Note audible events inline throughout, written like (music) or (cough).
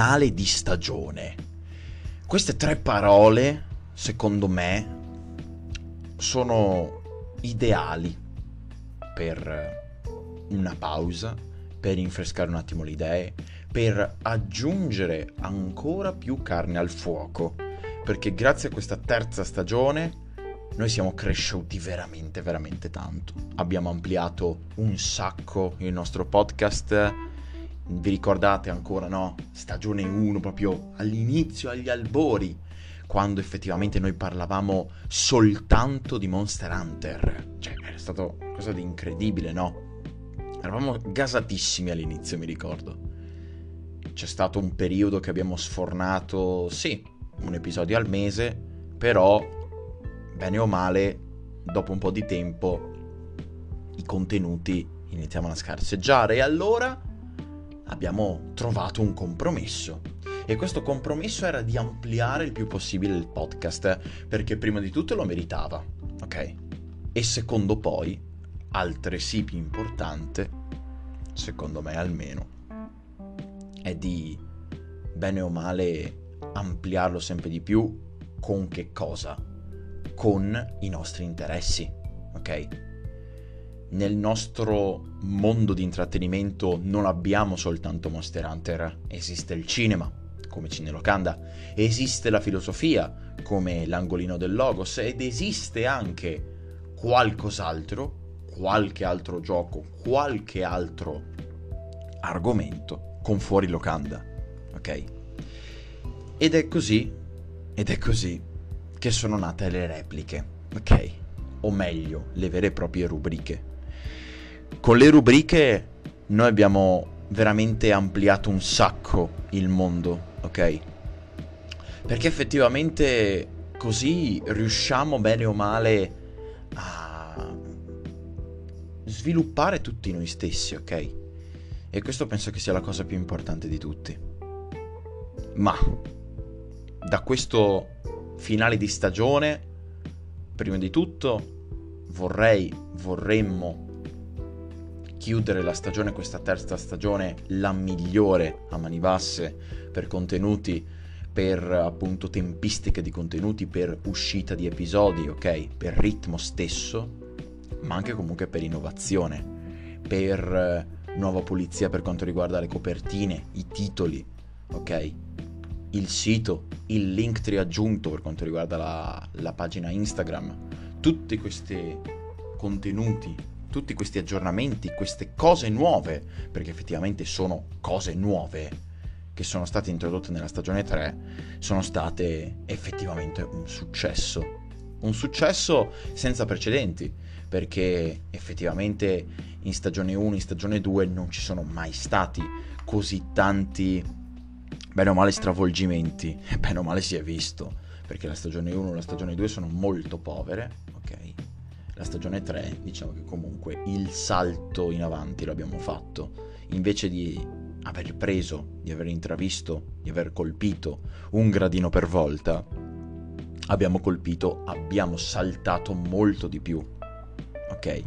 finale di stagione. Queste tre parole, secondo me, sono ideali per una pausa, per rinfrescare un attimo le idee, per aggiungere ancora più carne al fuoco, perché grazie a questa terza stagione noi siamo cresciuti veramente, veramente tanto. Abbiamo ampliato un sacco il nostro podcast. Vi ricordate ancora, no? Stagione 1, proprio all'inizio, agli albori, quando effettivamente noi parlavamo soltanto di Monster Hunter. Cioè, era stato qualcosa di incredibile, no? Eravamo gasatissimi all'inizio, mi ricordo. C'è stato un periodo che abbiamo sfornato, sì, un episodio al mese, però bene o male, dopo un po' di tempo, i contenuti iniziavano a scarseggiare e allora abbiamo trovato un compromesso. E questo compromesso era di ampliare il più possibile il podcast, perché prima di tutto lo meritava, ok? E secondo poi, altresì più importante, secondo me almeno, è di bene o male ampliarlo sempre di più con che cosa? con i nostri interessi, ok? Nel nostro mondo di intrattenimento non abbiamo soltanto Monster Hunter, esiste il cinema, come Cinelocanda, esiste la filosofia, come l'angolino del Logos, ed esiste anche qualcos'altro, qualche altro gioco, qualche altro argomento con fuori locanda, ok? Ed è così, ed è così che sono nate le repliche, ok? O meglio, le vere e proprie rubriche. Con le rubriche noi abbiamo veramente ampliato un sacco il mondo, ok? Perché effettivamente così riusciamo bene o male a sviluppare tutti noi stessi, ok? E questo penso che sia la cosa più importante di tutti. Ma da questo finale di stagione, prima di tutto vorrei, vorremmo chiudere la stagione, questa terza stagione, la migliore a mani basse per contenuti, per appunto tempistiche di contenuti, per uscita di episodi, ok? Per ritmo stesso, ma anche comunque per innovazione, per nuova pulizia per quanto riguarda le copertine, i titoli, ok? il sito, il link aggiunto per quanto riguarda la, la pagina Instagram, tutti questi contenuti, tutti questi aggiornamenti, queste cose nuove, perché effettivamente sono cose nuove che sono state introdotte nella stagione 3, sono state effettivamente un successo. Un successo senza precedenti, perché effettivamente in stagione 1, in stagione 2 non ci sono mai stati così tanti bene o male stravolgimenti, (laughs) bene o male si è visto, perché la stagione 1 e la stagione 2 sono molto povere, ok? La stagione 3 diciamo che comunque il salto in avanti l'abbiamo fatto, invece di aver preso, di aver intravisto, di aver colpito un gradino per volta, abbiamo colpito, abbiamo saltato molto di più, ok?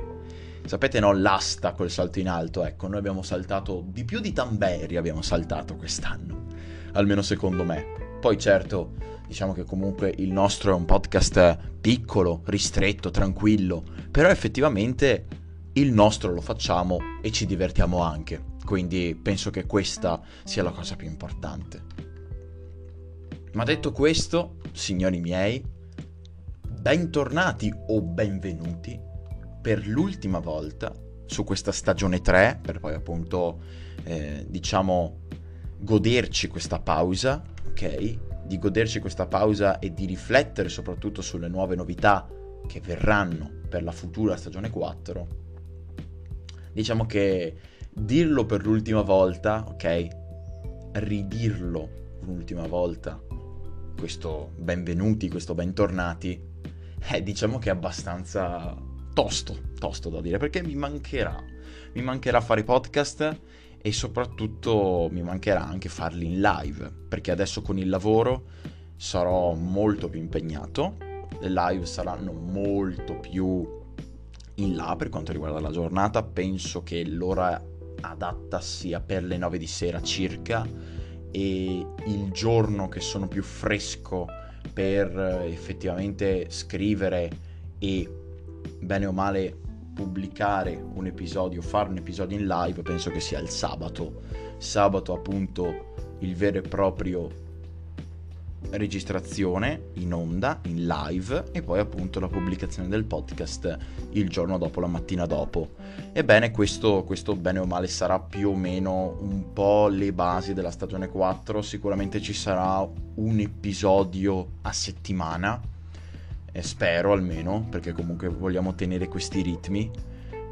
Sapete no, l'asta col salto in alto, ecco, noi abbiamo saltato di più di Tamberi abbiamo saltato quest'anno almeno secondo me. Poi certo, diciamo che comunque il nostro è un podcast piccolo, ristretto, tranquillo, però effettivamente il nostro lo facciamo e ci divertiamo anche. Quindi penso che questa sia la cosa più importante. Ma detto questo, signori miei, bentornati o benvenuti per l'ultima volta su questa stagione 3, per poi appunto, eh, diciamo, goderci questa pausa, ok? Di goderci questa pausa e di riflettere soprattutto sulle nuove novità che verranno per la futura stagione 4. Diciamo che dirlo per l'ultima volta, ok? Ridirlo un'ultima volta, questo benvenuti, questo bentornati, eh, diciamo che è abbastanza tosto, tosto da dire, perché mi mancherà. Mi mancherà fare podcast e soprattutto mi mancherà anche farli in live, perché adesso con il lavoro sarò molto più impegnato, le live saranno molto più in là per quanto riguarda la giornata, penso che l'ora adatta sia per le 9 di sera circa e il giorno che sono più fresco per eh, effettivamente scrivere e bene o male pubblicare un episodio, fare un episodio in live, penso che sia il sabato. Sabato appunto il vero e proprio registrazione in onda, in live e poi appunto la pubblicazione del podcast il giorno dopo, la mattina dopo. Ebbene, questo, questo bene o male sarà più o meno un po' le basi della stagione 4, sicuramente ci sarà un episodio a settimana, e spero almeno, perché comunque vogliamo tenere questi ritmi.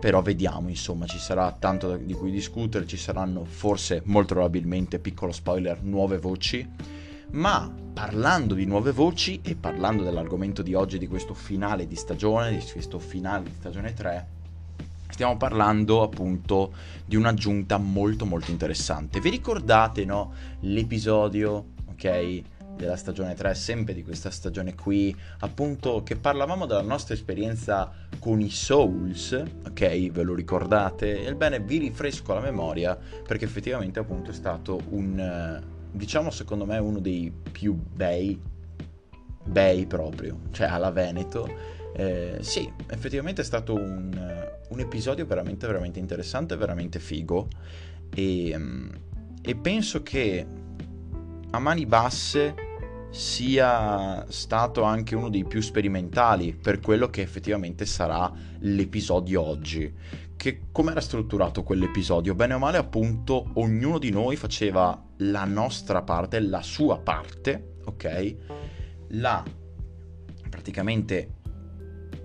Però vediamo, insomma, ci sarà tanto di cui discutere, ci saranno forse, molto probabilmente, piccolo spoiler, nuove voci ma parlando di nuove voci e parlando dell'argomento di oggi, di questo finale di stagione, di questo finale di stagione 3, stiamo parlando appunto di un'aggiunta molto molto interessante. Vi ricordate, no, l'episodio, ok, della stagione 3, sempre di questa stagione qui, appunto che parlavamo della nostra esperienza con i Souls, ok? Ve lo ricordate? Ebbene, vi rinfresco la memoria perché effettivamente appunto è stato un diciamo secondo me uno dei più bei, bei proprio, cioè alla Veneto. Eh, sì, effettivamente è stato un, un, episodio veramente, veramente interessante, veramente figo e, mm, e penso che a mani basse sia stato anche uno dei più sperimentali per quello che effettivamente sarà l'episodio oggi che come era strutturato quell'episodio? Bene o male, appunto, ognuno di noi faceva la nostra parte, la sua parte, ok? La praticamente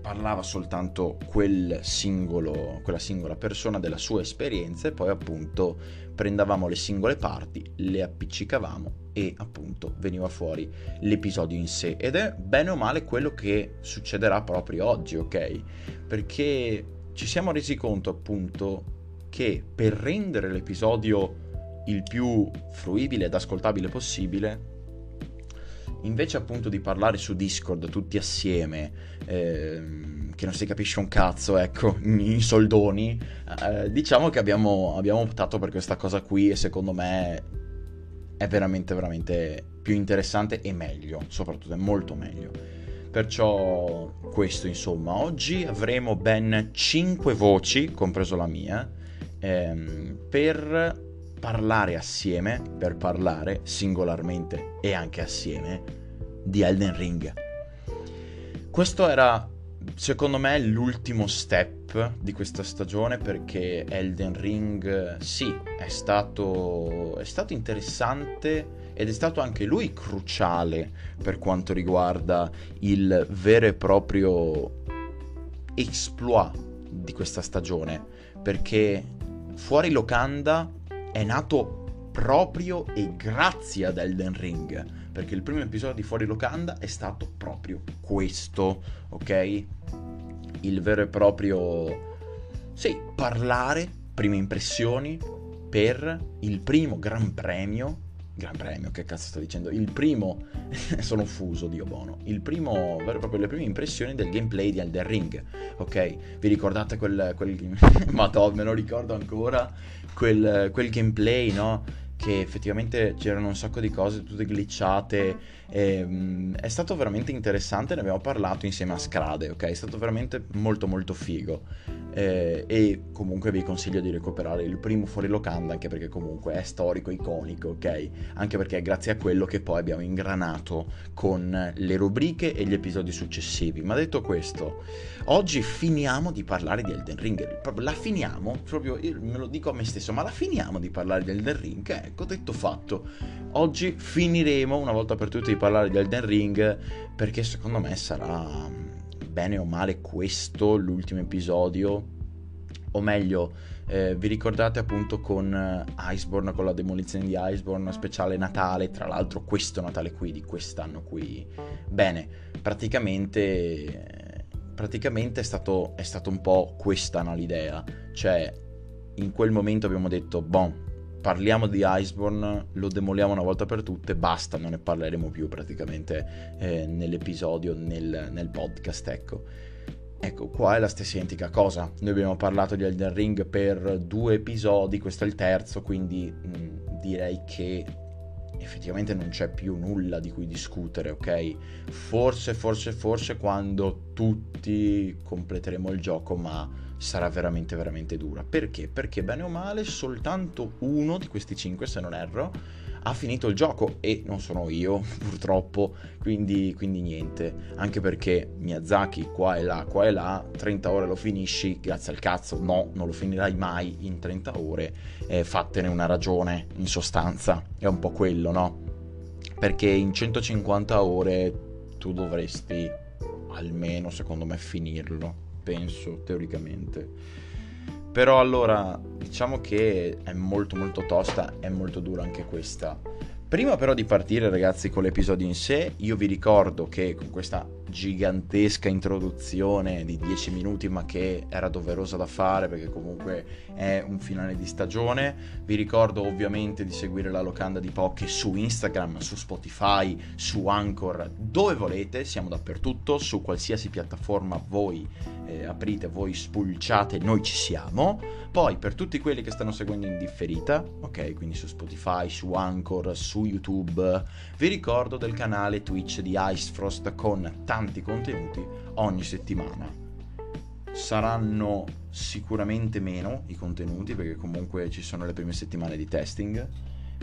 parlava soltanto quel singolo, quella singola persona della sua esperienza e poi appunto prendevamo le singole parti, le appiccicavamo e appunto veniva fuori l'episodio in sé ed è bene o male quello che succederà proprio oggi, ok? Perché ci siamo resi conto appunto che per rendere l'episodio il più fruibile ed ascoltabile possibile, invece appunto di parlare su Discord tutti assieme, ehm, che non si capisce un cazzo, ecco, (laughs) in soldoni, eh, diciamo che abbiamo, abbiamo optato per questa cosa qui e secondo me è veramente, veramente più interessante e meglio, soprattutto è molto meglio. Perciò questo insomma, oggi avremo ben 5 voci, compreso la mia, ehm, per parlare assieme, per parlare singolarmente e anche assieme di Elden Ring. Questo era secondo me l'ultimo step di questa stagione perché Elden Ring sì è stato, è stato interessante ed è stato anche lui cruciale per quanto riguarda il vero e proprio exploit di questa stagione, perché fuori locanda è nato proprio e grazie ad Elden Ring, perché il primo episodio di Fuori Locanda è stato proprio questo, ok? Il vero e proprio sì, parlare, prime impressioni per il primo Gran Premio Gran Premio, che cazzo sto dicendo? Il primo, (laughs) sono fuso, Dio buono, il primo, proprio le prime impressioni del gameplay di Elden Ring, ok? Vi ricordate quel, quel (laughs) Madonna, me lo ricordo ancora, quel, quel gameplay, no? Che effettivamente c'erano un sacco di cose tutte glitchate, e, um, è stato veramente interessante, ne abbiamo parlato insieme a Scrade, ok? È stato veramente molto molto figo eh, e comunque vi consiglio di recuperare il primo fuori locanda anche perché comunque è storico, iconico, ok? Anche perché è grazie a quello che poi abbiamo ingranato con le rubriche e gli episodi successivi. Ma detto questo, oggi finiamo di parlare di Elden Ring, la finiamo, proprio io me lo dico a me stesso, ma la finiamo di parlare di Elden Ring, ecco, detto fatto. Oggi finiremo una volta per tutte di parlare di Elden Ring perché secondo me sarà bene o male questo l'ultimo episodio, o meglio, eh, vi ricordate appunto con eh, Iceborne, con la demolizione di Iceborne, speciale Natale, tra l'altro questo Natale qui, di quest'anno qui. Bene, praticamente, praticamente è, stato, è stato un po' questa l'idea, cioè in quel momento abbiamo detto, boh, parliamo di Iceborne, lo demoliamo una volta per tutte, basta, non ne parleremo più praticamente eh, nell'episodio, nel, nel podcast, ecco. Ecco, qua è la stessa identica cosa. Noi abbiamo parlato di Elden Ring per due episodi, questo è il terzo, quindi mh, mm, direi che effettivamente non c'è più nulla di cui discutere, ok? Forse, forse, forse quando tutti completeremo il gioco, ma sarà veramente, veramente dura. Perché? Perché bene o male soltanto uno di questi cinque, se non erro, ha finito il gioco e non sono io (laughs) purtroppo, quindi, quindi, niente, anche perché Miyazaki qua e là, qua e là, 30 ore lo finisci, grazie al cazzo, no, non lo finirai mai in 30 ore, eh, fattene una ragione in sostanza, è un po' quello, no? Perché in 150 ore tu dovresti almeno secondo me finirlo, penso teoricamente. Però allora diciamo che è molto molto tosta, è molto dura anche questa. Prima però di partire ragazzi con l'episodio in sé, io vi ricordo che con questa gigantesca introduzione di 10 minuti ma che era doverosa da fare perché comunque è un finale di stagione. Vi ricordo ovviamente di seguire la locanda di Poche su Instagram, su Spotify, su Anchor, dove volete, siamo dappertutto, su qualsiasi piattaforma voi eh, aprite, voi spulciate, noi ci siamo. Poi per tutti quelli che stanno seguendo in differita, ok, quindi su Spotify, su Anchor, su YouTube, vi ricordo del canale Twitch di Icefrost con tanti contenuti ogni settimana. Saranno sicuramente meno i contenuti perché comunque ci sono le prime settimane di testing,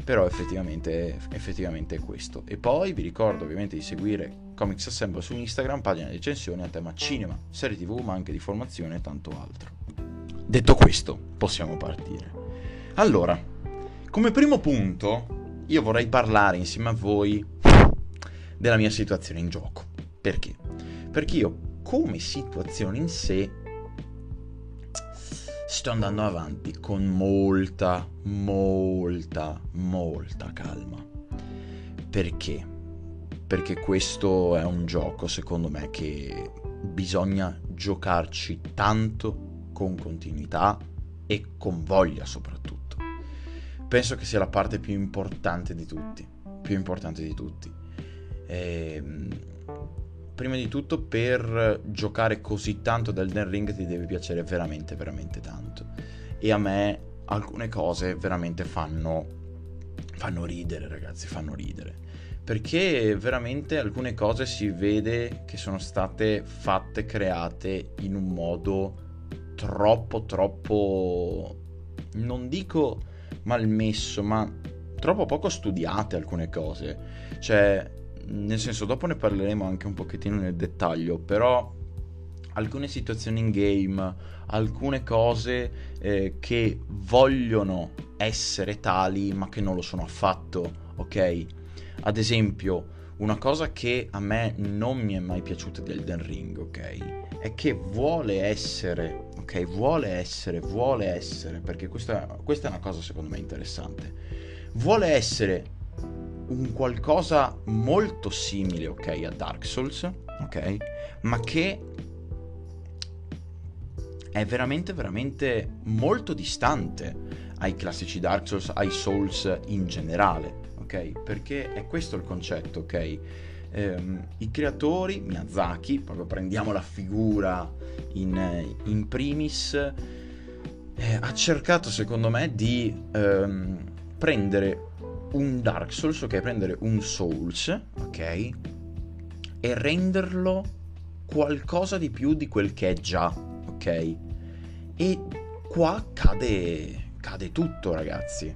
però effettivamente, effettivamente è questo. E poi vi ricordo ovviamente di seguire Comics Assemble su Instagram, pagina di recensioni a tema cinema, serie tv, ma anche di formazione e tanto altro. Detto questo, possiamo partire. Allora, come primo punto, io vorrei parlare insieme a voi della mia situazione in gioco. Perché? Perché io come situazione in sé sto andando avanti con molta, molta, molta calma. Perché? Perché questo è un gioco, secondo me, che bisogna giocarci tanto con continuità e con voglia soprattutto. Penso che sia la parte più importante di tutti, più importante di tutti. Ehm prima di tutto per giocare così tanto ad Elden Ring ti deve piacere veramente, veramente tanto. E a me alcune cose veramente fanno, fanno ridere, ragazzi, fanno ridere. Perché veramente alcune cose si vede che sono state fatte, create in un modo troppo, troppo... non dico malmesso, ma troppo poco studiate alcune cose. Cioè, nel senso dopo ne parleremo anche un pochettino nel dettaglio, però alcune situazioni in game, alcune cose eh, che vogliono essere tali ma che non lo sono affatto, ok? Ad esempio, una cosa che a me non mi è mai piaciuta di Elden Ring, ok? È che vuole essere, ok? Vuole essere, vuole essere, perché questa, questa è una cosa secondo me interessante. Vuole essere un qualcosa molto simile, ok, a Dark Souls, ok, ma che è veramente, veramente molto distante ai classici Dark Souls, ai Souls in generale, ok? Perché è questo il concetto, ok? Ehm, I creatori, Miyazaki, proprio prendiamo la figura in, in primis, eh, ha cercato secondo me di ehm, prendere un Dark Souls, ok, prendere un Souls, ok, e renderlo qualcosa di più di quel che è già, ok? E qua cade, cade tutto, ragazzi,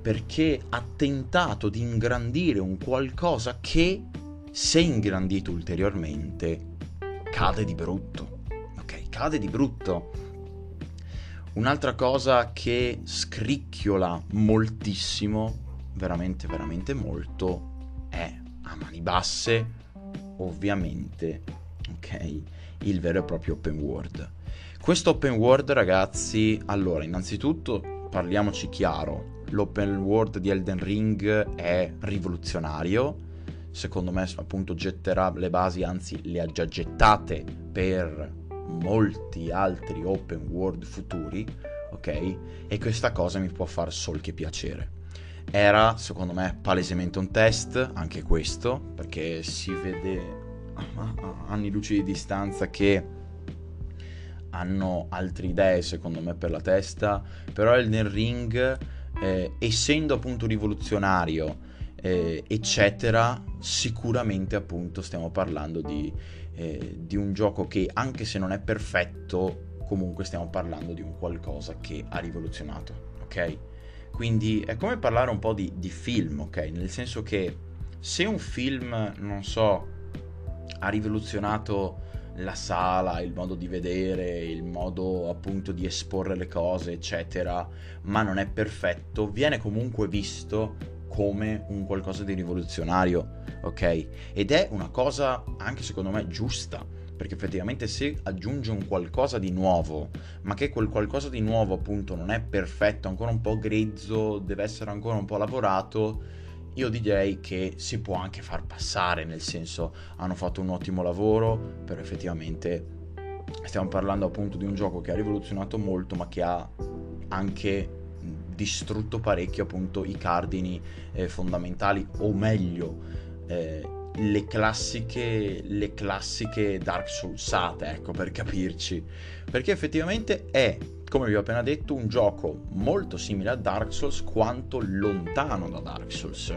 perché ha tentato di ingrandire un qualcosa che, se ingrandito ulteriormente, cade di brutto, ok? Cade di brutto. Un'altra cosa che scricchiola moltissimo veramente, veramente molto è a mani basse, ovviamente, ok, il vero e proprio open world. Questo open world, ragazzi, allora, innanzitutto parliamoci chiaro, l'open world di Elden Ring è rivoluzionario, secondo me appunto getterà le basi, anzi le ha già gettate per molti altri open world futuri, ok? E questa cosa mi può far sol che piacere. Era, secondo me, palesemente un test, anche questo, perché si vede a anni luci di distanza che hanno altre idee, secondo me, per la testa, però Elden Ring, eh, essendo appunto rivoluzionario, eh, eccetera, sicuramente appunto stiamo parlando di, eh, di un gioco che anche se non è perfetto, comunque stiamo parlando di un qualcosa che ha rivoluzionato, ok? Quindi è come parlare un po' di, di film, ok? Nel senso che se un film, non so, ha rivoluzionato la sala, il modo di vedere, il modo appunto di esporre le cose, eccetera, ma non è perfetto, viene comunque visto come un qualcosa di rivoluzionario, ok? Ed è una cosa anche secondo me giusta, perché effettivamente se aggiunge un qualcosa di nuovo, ma che quel qualcosa di nuovo appunto non è perfetto, ancora un po' grezzo, deve essere ancora un po' lavorato, io direi che si può anche far passare, nel senso hanno fatto un ottimo lavoro, però effettivamente stiamo parlando appunto di un gioco che ha rivoluzionato molto, ma che ha anche distrutto parecchio appunto i cardini eh, fondamentali, o meglio, eh, le classiche, le classiche Dark Soulsate, ecco per capirci, perché effettivamente è come vi ho appena detto, un gioco molto simile a Dark Souls quanto lontano da Dark Souls.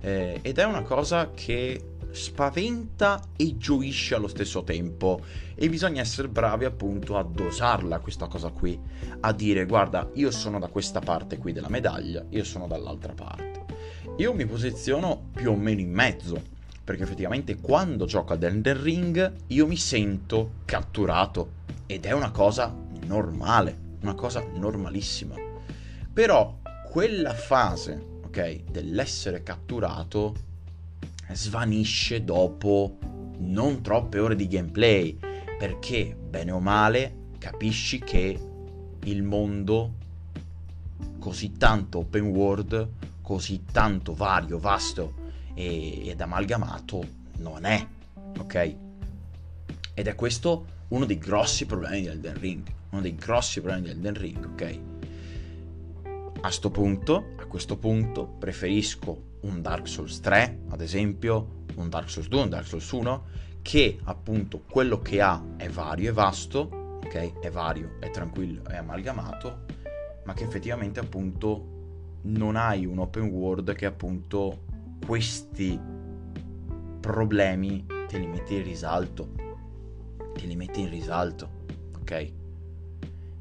Eh, ed è una cosa che spaventa e gioisce allo stesso tempo e bisogna essere bravi appunto a dosarla questa cosa qui, a dire guarda io sono da questa parte qui della medaglia, io sono dall'altra parte. Io mi posiziono più o meno in mezzo, perché effettivamente quando gioco ad Elden Ring io mi sento catturato ed è una cosa normale una cosa normalissima. Però quella fase, ok, dell'essere catturato svanisce dopo non troppe ore di gameplay, perché bene o male capisci che il mondo così tanto open world, così tanto vario, vasto e, ed amalgamato non è, ok? Ed è questo uno dei grossi problemi di Elden Ring uno dei grossi problemi di Elden Ring, ok? A sto punto, a questo punto, preferisco un Dark Souls 3, ad esempio, un Dark Souls 2, un Dark Souls 1, che appunto quello che ha è vario e vasto, ok? È vario, è tranquillo, è amalgamato, ma che effettivamente appunto non hai un open world che appunto questi problemi te li metti in risalto. Te li metti in risalto, ok?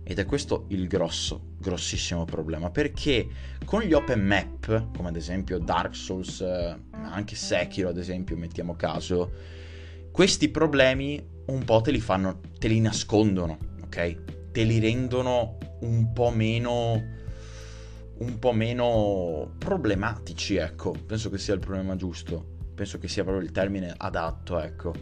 Ed è questo il grosso, grossissimo problema, perché con gli open map, come ad esempio Dark Souls, eh, anche Sekiro ad esempio, mettiamo caso, questi problemi un po' te li fanno, te li nascondono, ok? Te li rendono un po' meno un po' meno problematici, ecco. Penso che sia il problema giusto. Penso che sia proprio il termine adatto, ecco.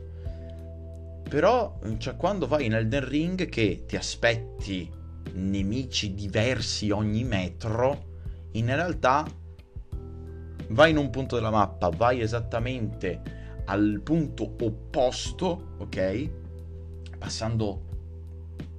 Però, cioè, quando vai in Elden Ring che ti aspetti nemici diversi ogni metro, in realtà vai in un punto della mappa, vai esattamente al punto opposto, ok? Passando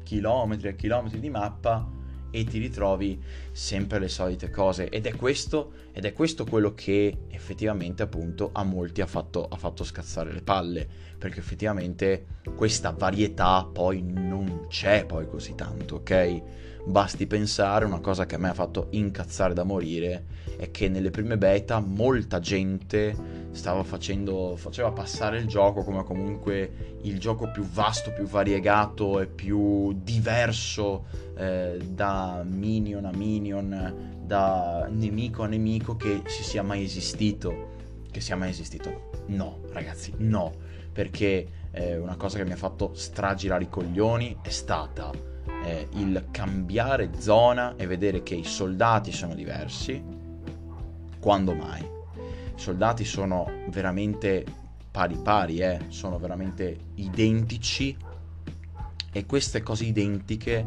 chilometri e chilometri di mappa e ti ritrovi sempre le solite cose. Ed è questo, ed è questo quello che effettivamente appunto a molti ha fatto, ha fatto scazzare le palle. Perché effettivamente questa varietà poi non c'è poi così tanto ok basti pensare una cosa che a me ha fatto incazzare da morire è che nelle prime beta molta gente stava facendo faceva passare il gioco come comunque il gioco più vasto più variegato e più diverso eh, da minion a minion, da nemico a nemico che si sia mai esistito. Che sia mai esistito. No, ragazzi, no. Perché eh, una cosa che mi ha fatto stragirare i coglioni è stata eh, il cambiare zona e vedere che i soldati sono diversi. Quando mai? I soldati sono veramente pari pari, eh? sono veramente identici e queste cose identiche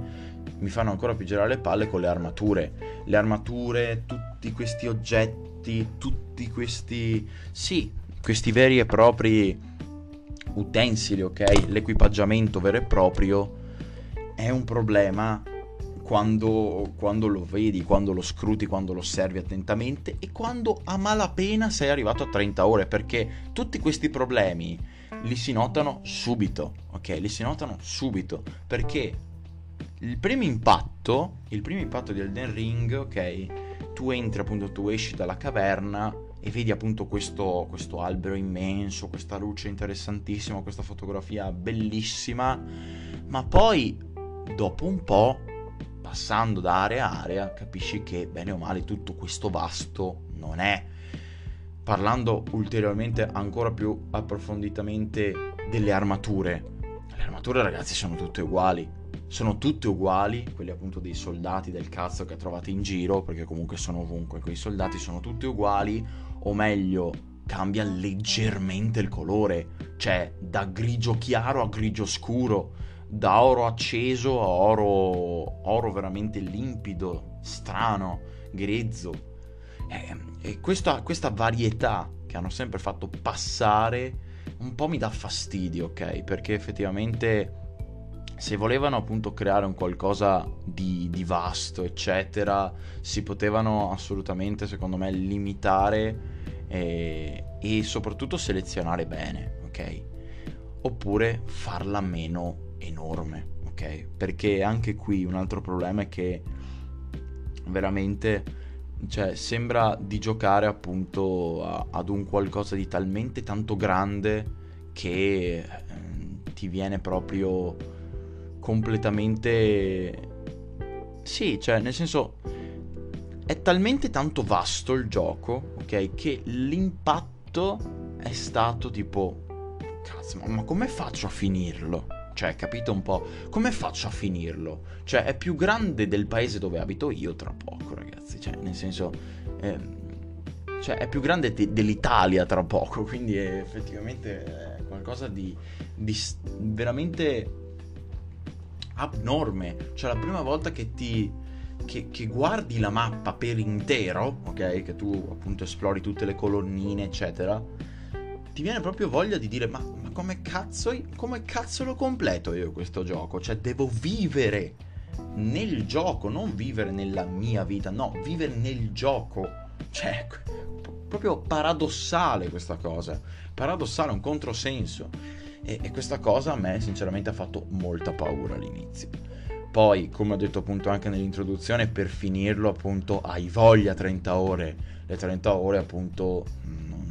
mi fanno ancora più girare le palle con le armature. Le armature, tutti questi oggetti, tutti questi... sì, questi veri e propri utensili, ok? L'equipaggiamento vero e proprio è un problema quando, quando, lo vedi, quando lo scruti, quando lo osservi attentamente e quando a malapena sei arrivato a 30 ore, perché tutti questi problemi li si notano subito, ok? Li si notano subito, perché il primo impatto, il primo impatto di Elden Ring, ok? Tu entri appunto, tu esci dalla caverna e vedi appunto questo, questo albero immenso, questa luce interessantissima, questa fotografia bellissima, ma poi dopo un po', passando da area a area, capisci che bene o male tutto questo vasto non è. Parlando ulteriormente ancora più approfonditamente delle armature. Le armature ragazzi sono tutte uguali, sono tutte uguali, quelli appunto dei soldati del cazzo che trovate in giro, perché comunque sono ovunque, quei soldati sono tutti uguali, o meglio, cambia leggermente il colore, cioè da grigio chiaro a grigio scuro, da oro acceso a oro, oro veramente limpido, strano, grezzo. E, e questa, questa varietà che hanno sempre fatto passare un po' mi dà fastidio, ok? Perché effettivamente se volevano appunto creare un qualcosa di, di, vasto, eccetera, si potevano assolutamente, secondo me, limitare e, e soprattutto selezionare bene, ok? Oppure farla meno enorme, ok? Perché anche qui un altro problema è che veramente cioè, sembra di giocare appunto a, ad un qualcosa di talmente tanto grande che eh, ti viene proprio completamente sì, cioè nel senso è talmente tanto vasto il gioco, ok, che l'impatto è stato tipo cazzo, ma, ma come faccio a finirlo? Cioè, capito un po'? Come faccio a finirlo? Cioè, è più grande del paese dove abito io tra poco, ragazzi. Cioè, nel senso... Eh, cioè, è più grande de- dell'Italia tra poco, (laughs) quindi è effettivamente qualcosa di, di veramente abnorme. Cioè, la prima volta che ti... Che, che, guardi la mappa per intero, ok? Che tu appunto esplori tutte le colonnine, eccetera ti viene proprio voglia di dire ma, ma come, cazzo, come cazzo lo completo io questo gioco? Cioè devo vivere nel gioco, non vivere nella mia vita, no, vivere nel gioco. Cioè, proprio paradossale questa cosa. Paradossale, un controsenso. E, e questa cosa a me sinceramente ha fatto molta paura all'inizio. Poi, come ho detto appunto anche nell'introduzione, per finirlo appunto hai voglia 30 ore. Le 30 ore appunto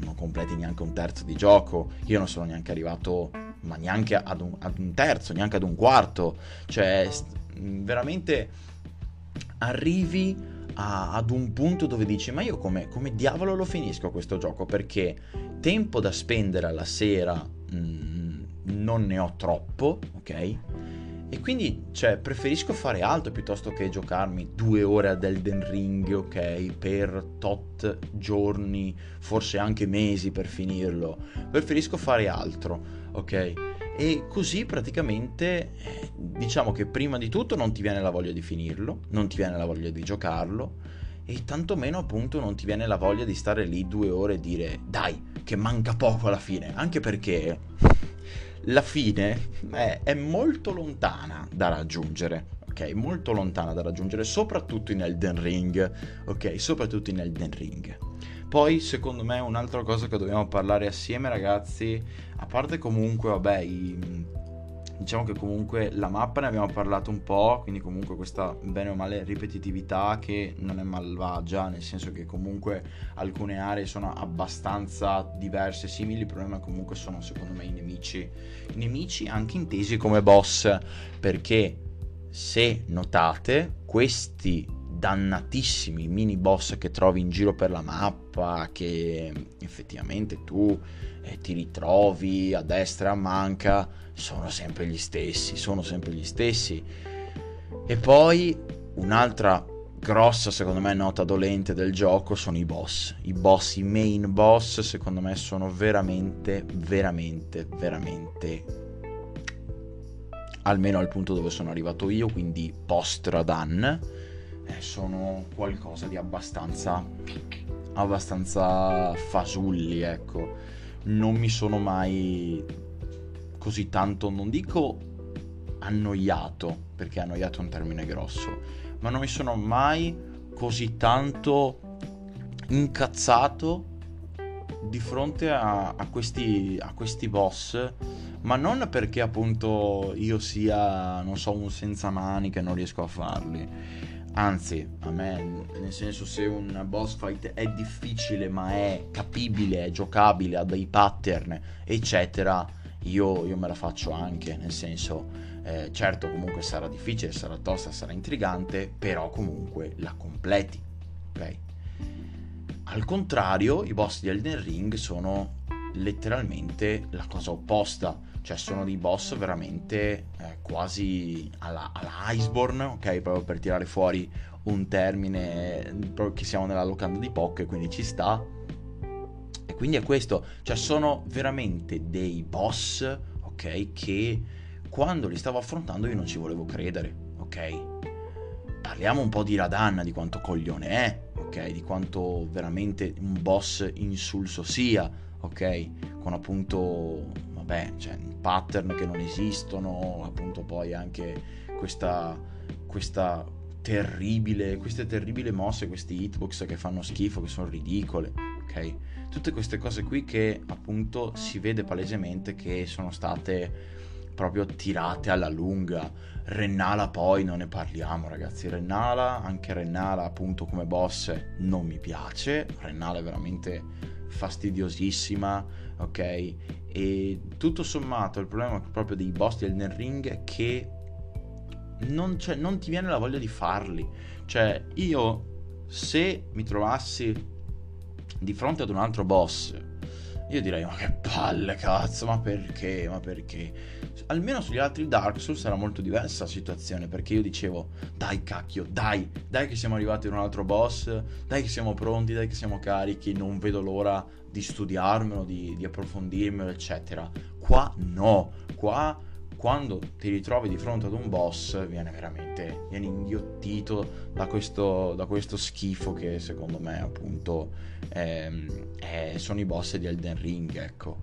non completi neanche un terzo di gioco. Io non sono neanche arrivato, ma neanche ad un, ad un terzo, neanche ad un quarto. Cioè, veramente arrivi a, ad un punto dove dici: Ma io come, come, diavolo lo finisco questo gioco? Perché tempo da spendere alla sera mh, mm, non ne ho troppo, ok? E quindi, cioè, preferisco fare altro piuttosto che giocarmi due ore ad Elden Ring, ok? Per tot giorni, forse anche mesi per finirlo. Preferisco fare altro, ok? E così praticamente, eh, diciamo che prima di tutto non ti viene la voglia di finirlo, non ti viene la voglia di giocarlo, e tantomeno appunto non ti viene la voglia di stare lì due ore e dire dai, che manca poco alla fine. Anche perché la fine è, è molto lontana da raggiungere. Ok, molto lontana da raggiungere, soprattutto in Elden Ring. Ok, soprattutto in Elden Ring. Poi, secondo me, un'altra cosa che dobbiamo parlare assieme, ragazzi, a parte comunque, vabbè, i, Diciamo che comunque la mappa ne abbiamo parlato un po', quindi comunque questa bene o male ripetitività che non è malvagia, nel senso che comunque alcune aree sono abbastanza diverse, simili, il problema comunque sono secondo me i nemici. I nemici anche intesi come boss, perché se notate questi dannatissimi mini boss che trovi in giro per la mappa, che effettivamente tu eh, ti ritrovi a destra e a manca, sono sempre gli stessi, sono sempre gli stessi. E poi un'altra grossa, secondo me, nota dolente del gioco sono i boss. I boss, i main boss, secondo me, sono veramente, veramente, veramente almeno al punto dove sono arrivato io, quindi post Radan, sono qualcosa di abbastanza abbastanza fasulli, ecco. Non mi sono mai così tanto, non dico annoiato, perché annoiato è un termine grosso, ma non mi sono mai così tanto incazzato di fronte a, a, questi, a questi boss, ma non perché appunto io sia, non so, un senza mani che non riesco a farli, Anzi, a me, nel senso, se un boss fight è difficile ma è capibile, è giocabile, ha dei pattern, eccetera, io, io me la faccio anche. Nel senso, eh, certo, comunque sarà difficile, sarà tosta, sarà intrigante, però comunque la completi. Ok? Al contrario, i boss di Elden Ring sono letteralmente la cosa opposta cioè sono dei boss veramente eh, quasi alla, alla Iceborne, ok? Proprio per tirare fuori un termine, proprio che siamo nella locanda di Poc, quindi ci sta. E quindi è questo, cioè sono veramente dei boss, ok? Che quando li stavo affrontando io non ci volevo credere, ok? Parliamo un po' di Radanna, di quanto coglione è, ok? Di quanto veramente un boss insulso sia, ok? Con appunto vabbè, cioè, pattern che non esistono, appunto poi anche questa, questa terribile, queste terribili mosse, questi hitbox che fanno schifo, che sono ridicole, ok? Tutte queste cose qui che appunto si vede palesemente che sono state proprio tirate alla lunga. Rennala poi non ne parliamo ragazzi, Rennala, anche Rennala appunto come boss non mi piace, Rennala è veramente fastidiosissima, ok? E tutto sommato il problema proprio dei boss del Elden Ring è che non, non ti viene la voglia di farli. Cioè, io se mi trovassi di fronte ad un altro boss io direi, ma che palle, cazzo, ma perché? Ma perché? Almeno sugli altri Dark Souls era molto diversa la situazione, perché io dicevo, dai cacchio, dai, dai che siamo arrivati ad un altro boss, dai che siamo pronti, dai che siamo carichi, non vedo l'ora di studiarmelo, di, di approfondirmelo, eccetera. Qua no, qua quando ti ritrovi di fronte ad un boss viene veramente viene inghiottito da questo, da questo schifo che secondo me appunto è, è, sono i boss di Elden Ring ecco.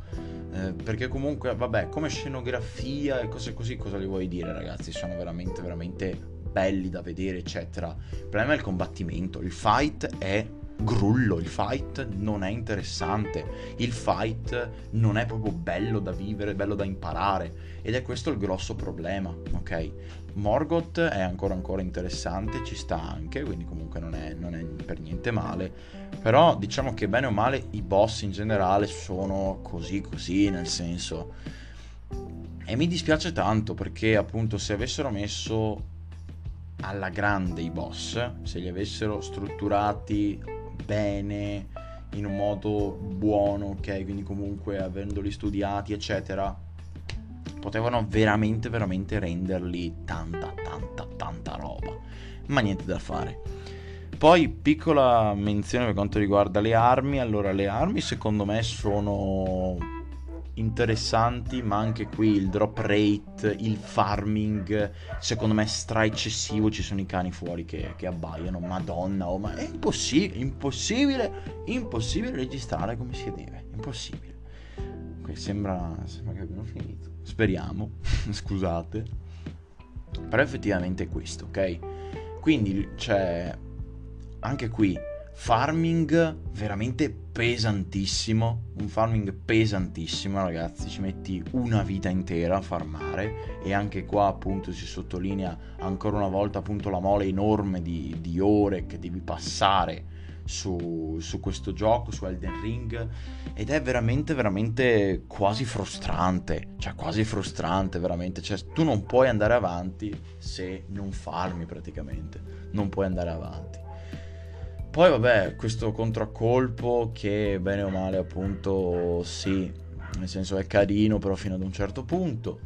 Eh, perché comunque vabbè come scenografia e cose così cosa li vuoi dire ragazzi? Sono veramente veramente belli da vedere eccetera. Il problema è il combattimento il fight è grullo, il fight non è interessante, il fight non è proprio bello da vivere, bello da imparare. Ed è questo il grosso problema, ok? Morgoth è ancora ancora interessante, ci sta anche, quindi comunque non è, non è per niente male, però diciamo che bene o male i boss in generale sono così così, nel senso... E mi dispiace tanto perché appunto se avessero messo alla grande i boss, se li avessero strutturati bene, in un modo buono, ok? Quindi comunque avendoli studiati, eccetera, potevano veramente, veramente renderli tanta, tanta, tanta roba. Ma niente da fare. Poi piccola menzione per quanto riguarda le armi. Allora, le armi secondo me sono interessanti, ma anche qui il drop rate, il farming, secondo me stra eccessivo, ci sono i cani fuori che, che abbaiano, madonna, oh, ma è impossibile, impossibile, impossibile registrare come si deve, impossibile. Qui sembra, sembra che abbiamo finito, speriamo, (laughs) scusate, però effettivamente è questo, ok? Quindi c'è anche qui farming veramente pesantissimo, un farming pesantissimo ragazzi, ci metti una vita intera a farmare e anche qua appunto si sottolinea ancora una volta appunto la mole enorme di, di ore che devi passare su, su, questo gioco, su Elden Ring ed è veramente veramente quasi frustrante, cioè quasi frustrante veramente, cioè tu non puoi andare avanti se non farmi praticamente, non puoi andare avanti. Poi vabbè, questo contraccolpo che bene o male appunto sì, nel senso è carino però fino ad un certo punto.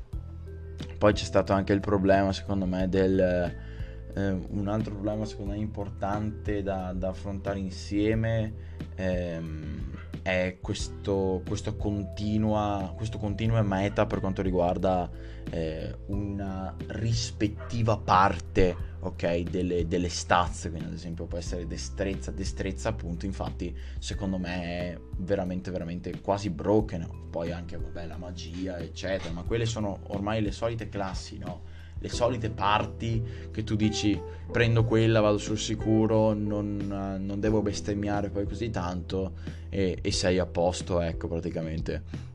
Poi c'è stato anche il problema secondo me del... Eh, un altro problema secondo me importante da, da affrontare insieme ehm, è questo, questo, continua, questo continua meta per quanto riguarda eh, una rispettiva parte ok, delle, delle stats, quindi ad esempio può essere destrezza, destrezza appunto, infatti secondo me è veramente veramente quasi broken, poi anche vabbè la magia eccetera, ma quelle sono ormai le solite classi, no? Le solite parti che tu dici prendo quella, vado sul sicuro, non, non devo bestemmiare poi così tanto e, e sei a posto, ecco praticamente.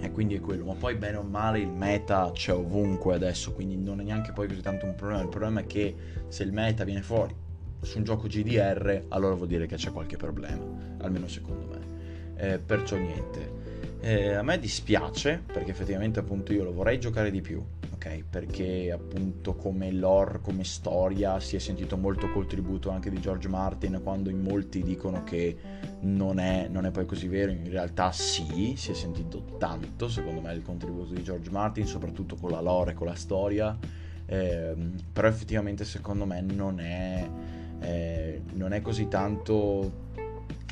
E quindi è quello, ma poi bene o male il meta c'è ovunque adesso, quindi non è neanche poi così tanto un problema. Il problema è che se il meta viene fuori su un gioco GDR, allora vuol dire che c'è qualche problema, almeno secondo me. Eh, perciò niente. Eh, a me dispiace perché effettivamente appunto io lo vorrei giocare di più, ok? Perché appunto come lore, come storia si è sentito molto col tributo anche di George Martin quando in molti dicono che non è, non è poi così vero, in realtà sì, si è sentito tanto secondo me il contributo di George Martin, soprattutto con la lore, con la storia, eh, però effettivamente secondo me non è, eh, non è così tanto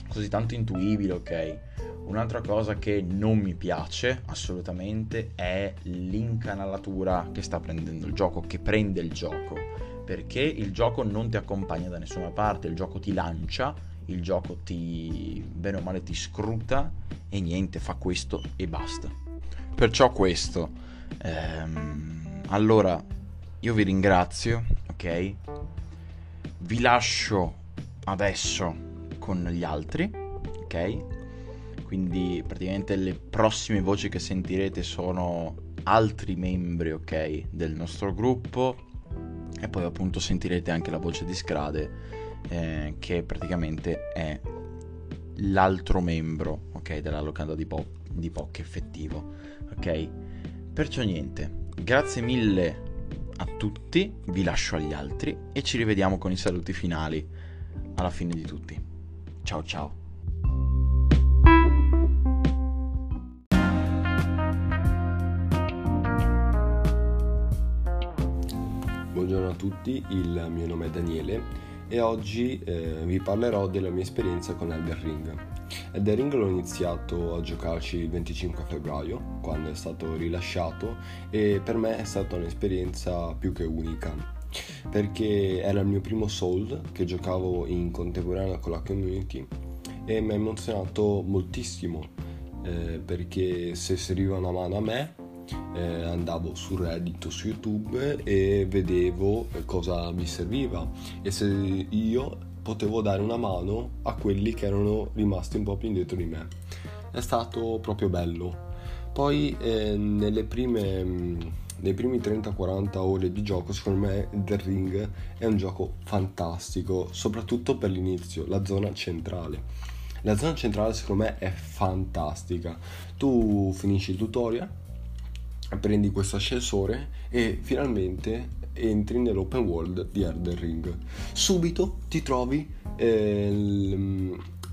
così tanto intuibile, ok? Un'altra cosa che non mi piace assolutamente è l'incanalatura che sta prendendo il gioco, che prende il gioco, perché il gioco non ti accompagna da nessuna parte, il gioco ti lancia, il gioco ti bene o male ti scruta e niente, fa questo e basta. Perciò questo. Ehm, allora, io vi ringrazio, ok? Vi lascio adesso con gli altri, ok? Quindi praticamente le prossime voci che sentirete sono altri membri, ok, del nostro gruppo e poi appunto sentirete anche la voce di Scrade eh, che praticamente è l'altro membro, ok, della locanda di, po- di POC effettivo, ok? Perciò niente, grazie mille a tutti, vi lascio agli altri e ci rivediamo con i saluti finali alla fine di tutti. Ciao ciao. Buongiorno a tutti, il mio nome è Daniele e oggi eh, vi parlerò della mia esperienza con Elden Ring. Elden Ring l'ho iniziato a giocarci il 25 febbraio, quando è stato rilasciato, e per me è stata un'esperienza più che unica, perché era il mio primo Soul che giocavo in contemporanea con la community e mi ha emozionato moltissimo, eh, perché se serviva una mano a me eh, andavo su Reddit su YouTube e vedevo cosa mi serviva e se io potevo dare una mano a quelli che erano rimasti un po' più indietro di me. È stato proprio bello. Poi eh, nelle prime nei primi 30-40 ore di gioco, secondo me The Ring è un gioco fantastico, soprattutto per l'inizio, la zona centrale. La zona centrale secondo me è fantastica. Tu finisci il tutorial, prendi questo ascensore e finalmente entri nell'open world di Elden Ring. Subito ti trovi eh,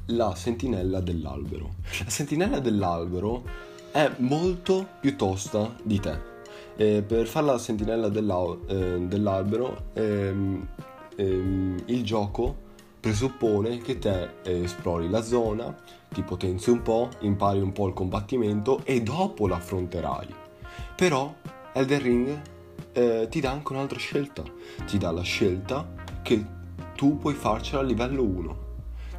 la sentinella dell'albero. La sentinella dell'albero è molto più tosta di te. Eh, per fare la sentinella eh, dell'albero ehm, ehm, il gioco presuppone che te esplori la zona, ti potenzi un po', impari un po' il combattimento e dopo l'affronterai però Elden Ring eh, ti dà anche un'altra scelta. Ti dà la scelta che tu puoi farcela a livello 1.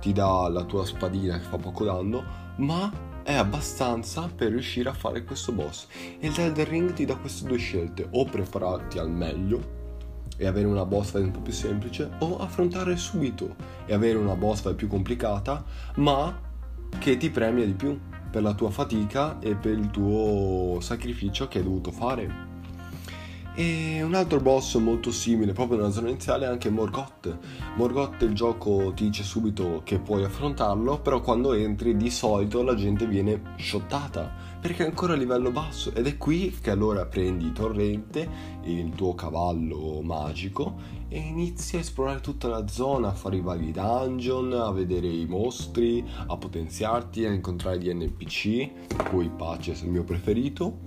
Ti dà la tua spadina che fa poco danno, ma è abbastanza per riuscire a fare questo boss. E Elden Ring ti dà queste due scelte, o prepararti al meglio e avere una boss fight un po' più semplice, o affrontare subito e avere una boss fight più complicata, ma che ti premia di più per la tua fatica e per il tuo sacrificio che hai dovuto fare. E un altro boss molto simile, proprio nella zona iniziale, è anche Morgoth. Morgoth il gioco ti dice subito che puoi affrontarlo, però quando entri di solito la gente viene shottata, perché è ancora a livello basso. Ed è qui che allora prendi torrente, il tuo cavallo magico, e inizi a esplorare tutta la zona, a fare i vari dungeon, a vedere i mostri, a potenziarti, a incontrare gli NPC, cui Pace è il mio preferito.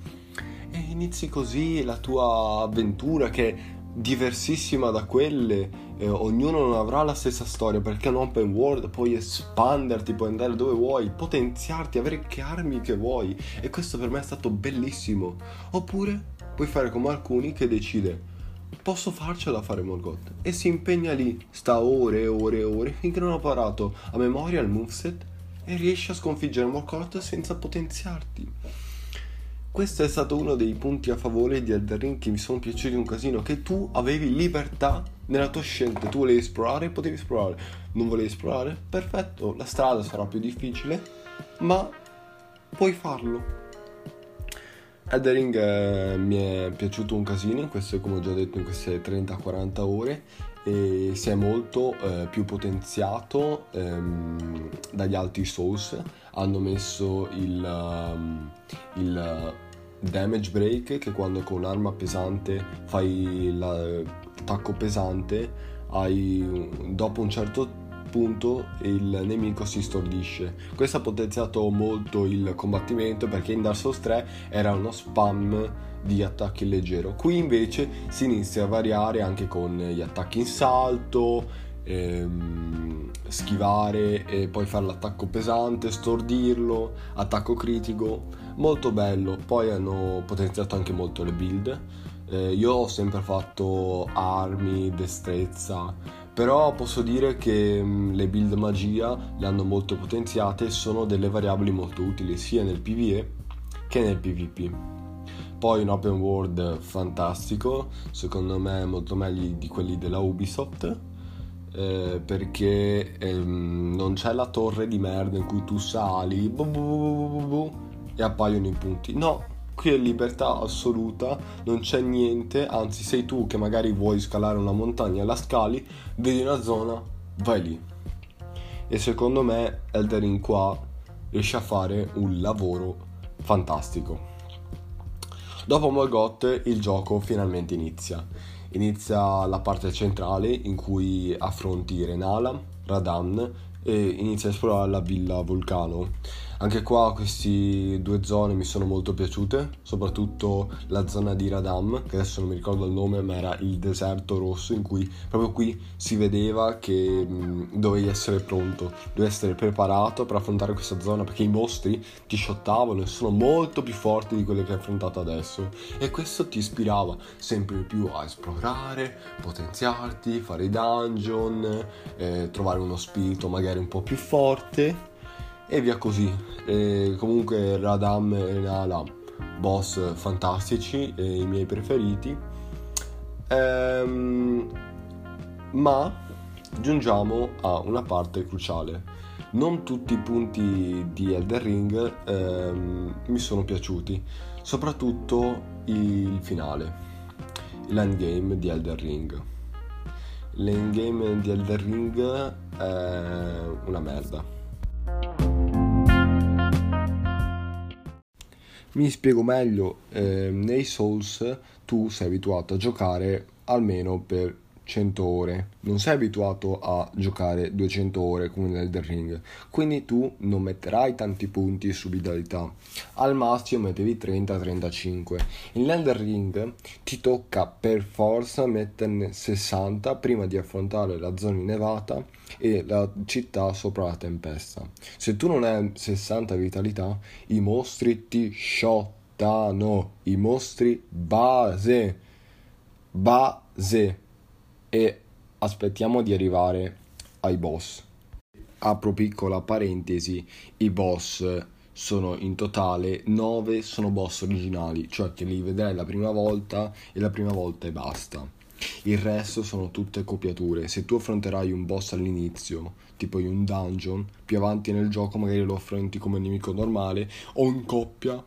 E inizi così la tua avventura che è diversissima da quelle, eh, ognuno non avrà la stessa storia perché è un open world, puoi espanderti, puoi andare dove vuoi, potenziarti, avere che armi che vuoi e questo per me è stato bellissimo. Oppure puoi fare come alcuni che decide posso farcela fare Morgoth e si impegna lì, sta ore e ore e ore finché non ha parato a memoria il moveset e riesce a sconfiggere Morgoth senza potenziarti. Questo è stato uno dei punti a favore di Elden Ring che mi sono piaciuti un casino, che tu avevi libertà nella tua scelta, tu volevi esplorare, potevi esplorare, non volevi esplorare, perfetto, la strada sarà più difficile, ma puoi farlo. Eldering eh, mi è piaciuto un casino, in queste, come ho già detto, in queste 30-40 ore e si è molto eh, più potenziato ehm, dagli altri Souls. Hanno messo il, um, il damage break che quando con un'arma pesante fai l'attacco pesante hai, dopo un certo punto il nemico si stordisce. Questo ha potenziato molto il combattimento perché in Dark Souls 3 era uno spam di attacchi leggero. Qui invece si inizia a variare anche con gli attacchi in salto, ehm, schivare e poi fare l'attacco pesante, stordirlo, attacco critico, molto bello. Poi hanno potenziato anche molto le build. Eh, io ho sempre fatto armi, destrezza, però posso dire che mh, le build magia le hanno molto potenziate e sono delle variabili molto utili sia nel PvE che nel PvP. Poi un open world fantastico, secondo me molto meglio di quelli della Ubisoft, eh, perché ehm, non c'è la torre di merda in cui tu sali bu bu bu e appaiono i punti. No, qui è libertà assoluta, non c'è niente, anzi sei tu che magari vuoi scalare una montagna, la scali, vedi una zona, vai lì. E secondo me Elderin qua riesce a fare un lavoro fantastico. Dopo Morgoth il gioco finalmente inizia. Inizia la parte centrale in cui affronti Renala, Radan e inizia a esplorare la villa Vulcano anche qua queste due zone mi sono molto piaciute, soprattutto la zona di Radam, che adesso non mi ricordo il nome, ma era il deserto rosso in cui proprio qui si vedeva che dovevi essere pronto, dovevi essere preparato per affrontare questa zona perché i mostri ti shottavano e sono molto più forti di quelli che hai affrontato adesso. E questo ti ispirava sempre più a esplorare, potenziarti, fare i dungeon, eh, trovare uno spirito magari un po' più forte e via così. E comunque Radam e Nala, boss fantastici, i miei preferiti. Ehm, ma giungiamo a una parte cruciale. Non tutti i punti di Elder Ring ehm, mi sono piaciuti, soprattutto il finale, l'endgame di Elder Ring. L'endgame di Elder Ring è una merda Mi spiego meglio, eh, nei Souls tu sei abituato a giocare almeno per 100 ore, non sei abituato a giocare 200 ore come nell'Elder Ring, quindi tu non metterai tanti punti su vitalità, al massimo mettevi 30-35. In Elder Ring ti tocca per forza metterne 60 prima di affrontare la zona innevata e la città sopra la tempesta. Se tu non hai 60 vitalità, i mostri ti shottano, i mostri base, base e aspettiamo di arrivare ai boss. Apro piccola parentesi, i boss sono in totale 9 sono boss originali, cioè che li vedrai la prima volta e la prima volta e basta. Il resto sono tutte copiature. Se tu affronterai un boss all'inizio, tipo in un dungeon, più avanti nel gioco magari lo affronti come nemico normale o in coppia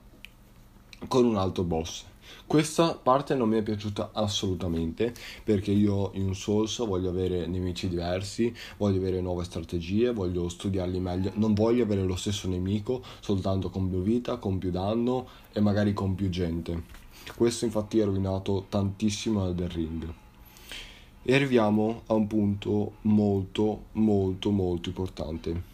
con un altro boss. Questa parte non mi è piaciuta assolutamente perché io in Souls voglio avere nemici diversi, voglio avere nuove strategie, voglio studiarli meglio, non voglio avere lo stesso nemico soltanto con più vita, con più danno e magari con più gente. Questo infatti ha rovinato tantissimo del ring. E arriviamo a un punto molto molto molto importante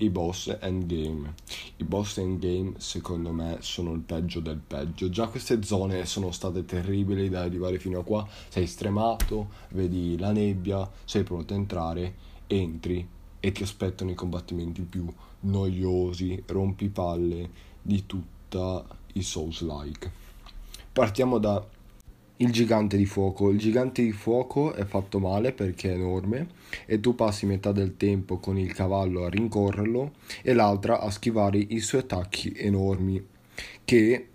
i boss endgame. I boss endgame secondo me sono il peggio del peggio. Già queste zone sono state terribili da arrivare fino a qua. Sei stremato, vedi la nebbia, sei pronto a entrare, entri e ti aspettano i combattimenti più noiosi, rompipalle di tutta i Souls-like. Partiamo da il gigante di fuoco. Il gigante di fuoco è fatto male perché è enorme e tu passi metà del tempo con il cavallo a rincorrerlo e l'altra a schivare i suoi attacchi enormi che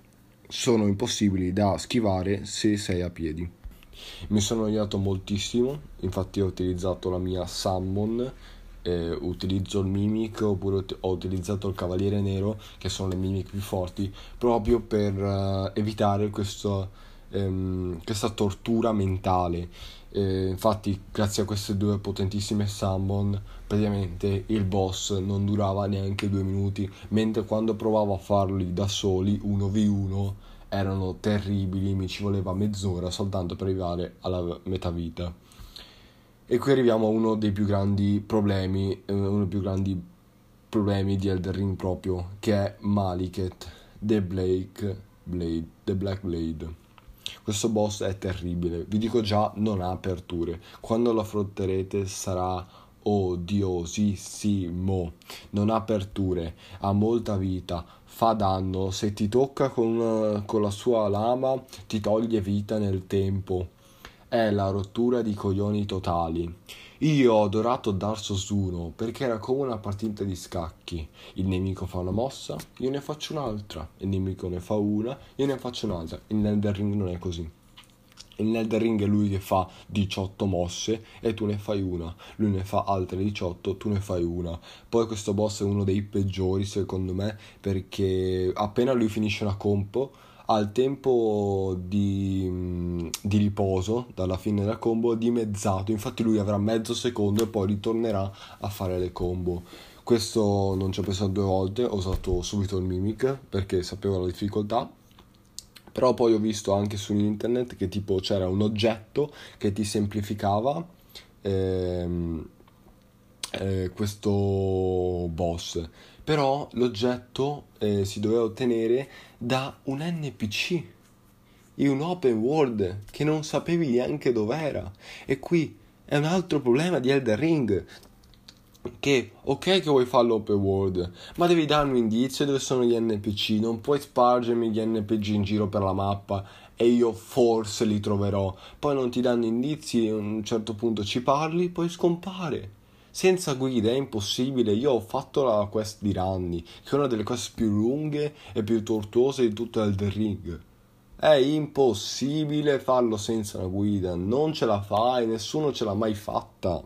sono impossibili da schivare se sei a piedi. Mi sono annoiato moltissimo, infatti ho utilizzato la mia summon eh, utilizzo il Mimic oppure ho utilizzato il Cavaliere Nero, che sono le Mimic più forti, proprio per uh, evitare questo, ehm, questa tortura mentale. Eh, infatti, grazie a queste due potentissime summon, praticamente il boss non durava neanche due minuti, mentre quando provavo a farli da soli, 1v1, erano terribili, mi ci voleva mezz'ora soltanto per arrivare alla metà vita. E qui arriviamo a uno dei più grandi problemi, eh, uno dei più grandi problemi di Elder Ring proprio, che è Maliket, The Blake Blade, The Black Blade. Questo boss è terribile, vi dico già, non ha aperture. Quando lo affronterete sarà odiosissimo. Non ha aperture, ha molta vita, fa danno. Se ti tocca con, con la sua lama, ti toglie vita nel tempo. È la rottura di coglioni totali. Io ho adorato Dark Souls 1 perché era come una partita di scacchi. Il nemico fa una mossa, io ne faccio un'altra. Il nemico ne fa una, io ne faccio un'altra. In Elden Ring non è così. In Elden Ring è lui che fa 18 mosse e tu ne fai una. Lui ne fa altre 18, tu ne fai una. Poi questo boss è uno dei peggiori secondo me perché appena lui finisce una compo ha il tempo di, mm, di, riposo dalla fine della combo dimezzato, infatti lui avrà mezzo secondo e poi ritornerà a fare le combo. Questo non ci ho pensato due volte, ho usato subito il Mimic perché sapevo la difficoltà. Però poi ho visto anche su internet che tipo c'era un oggetto che ti semplificava ehm, eh, questo boss però l'oggetto eh, si doveva ottenere da un NPC in un open world che non sapevi neanche dov'era. E qui è un altro problema di Elder Ring che ok che vuoi fare l'open world ma devi darmi un indizio dove sono gli NPC non puoi spargermi gli NPC in giro per la mappa e io forse li troverò. Poi non ti danno indizi a un certo punto ci parli poi scompare senza guida è impossibile. Io ho fatto la quest di Ranni, che è una delle quest più lunghe e più tortuose di tutto Elder Ring. È impossibile farlo senza una guida, non ce la fai, nessuno ce l'ha mai fatta.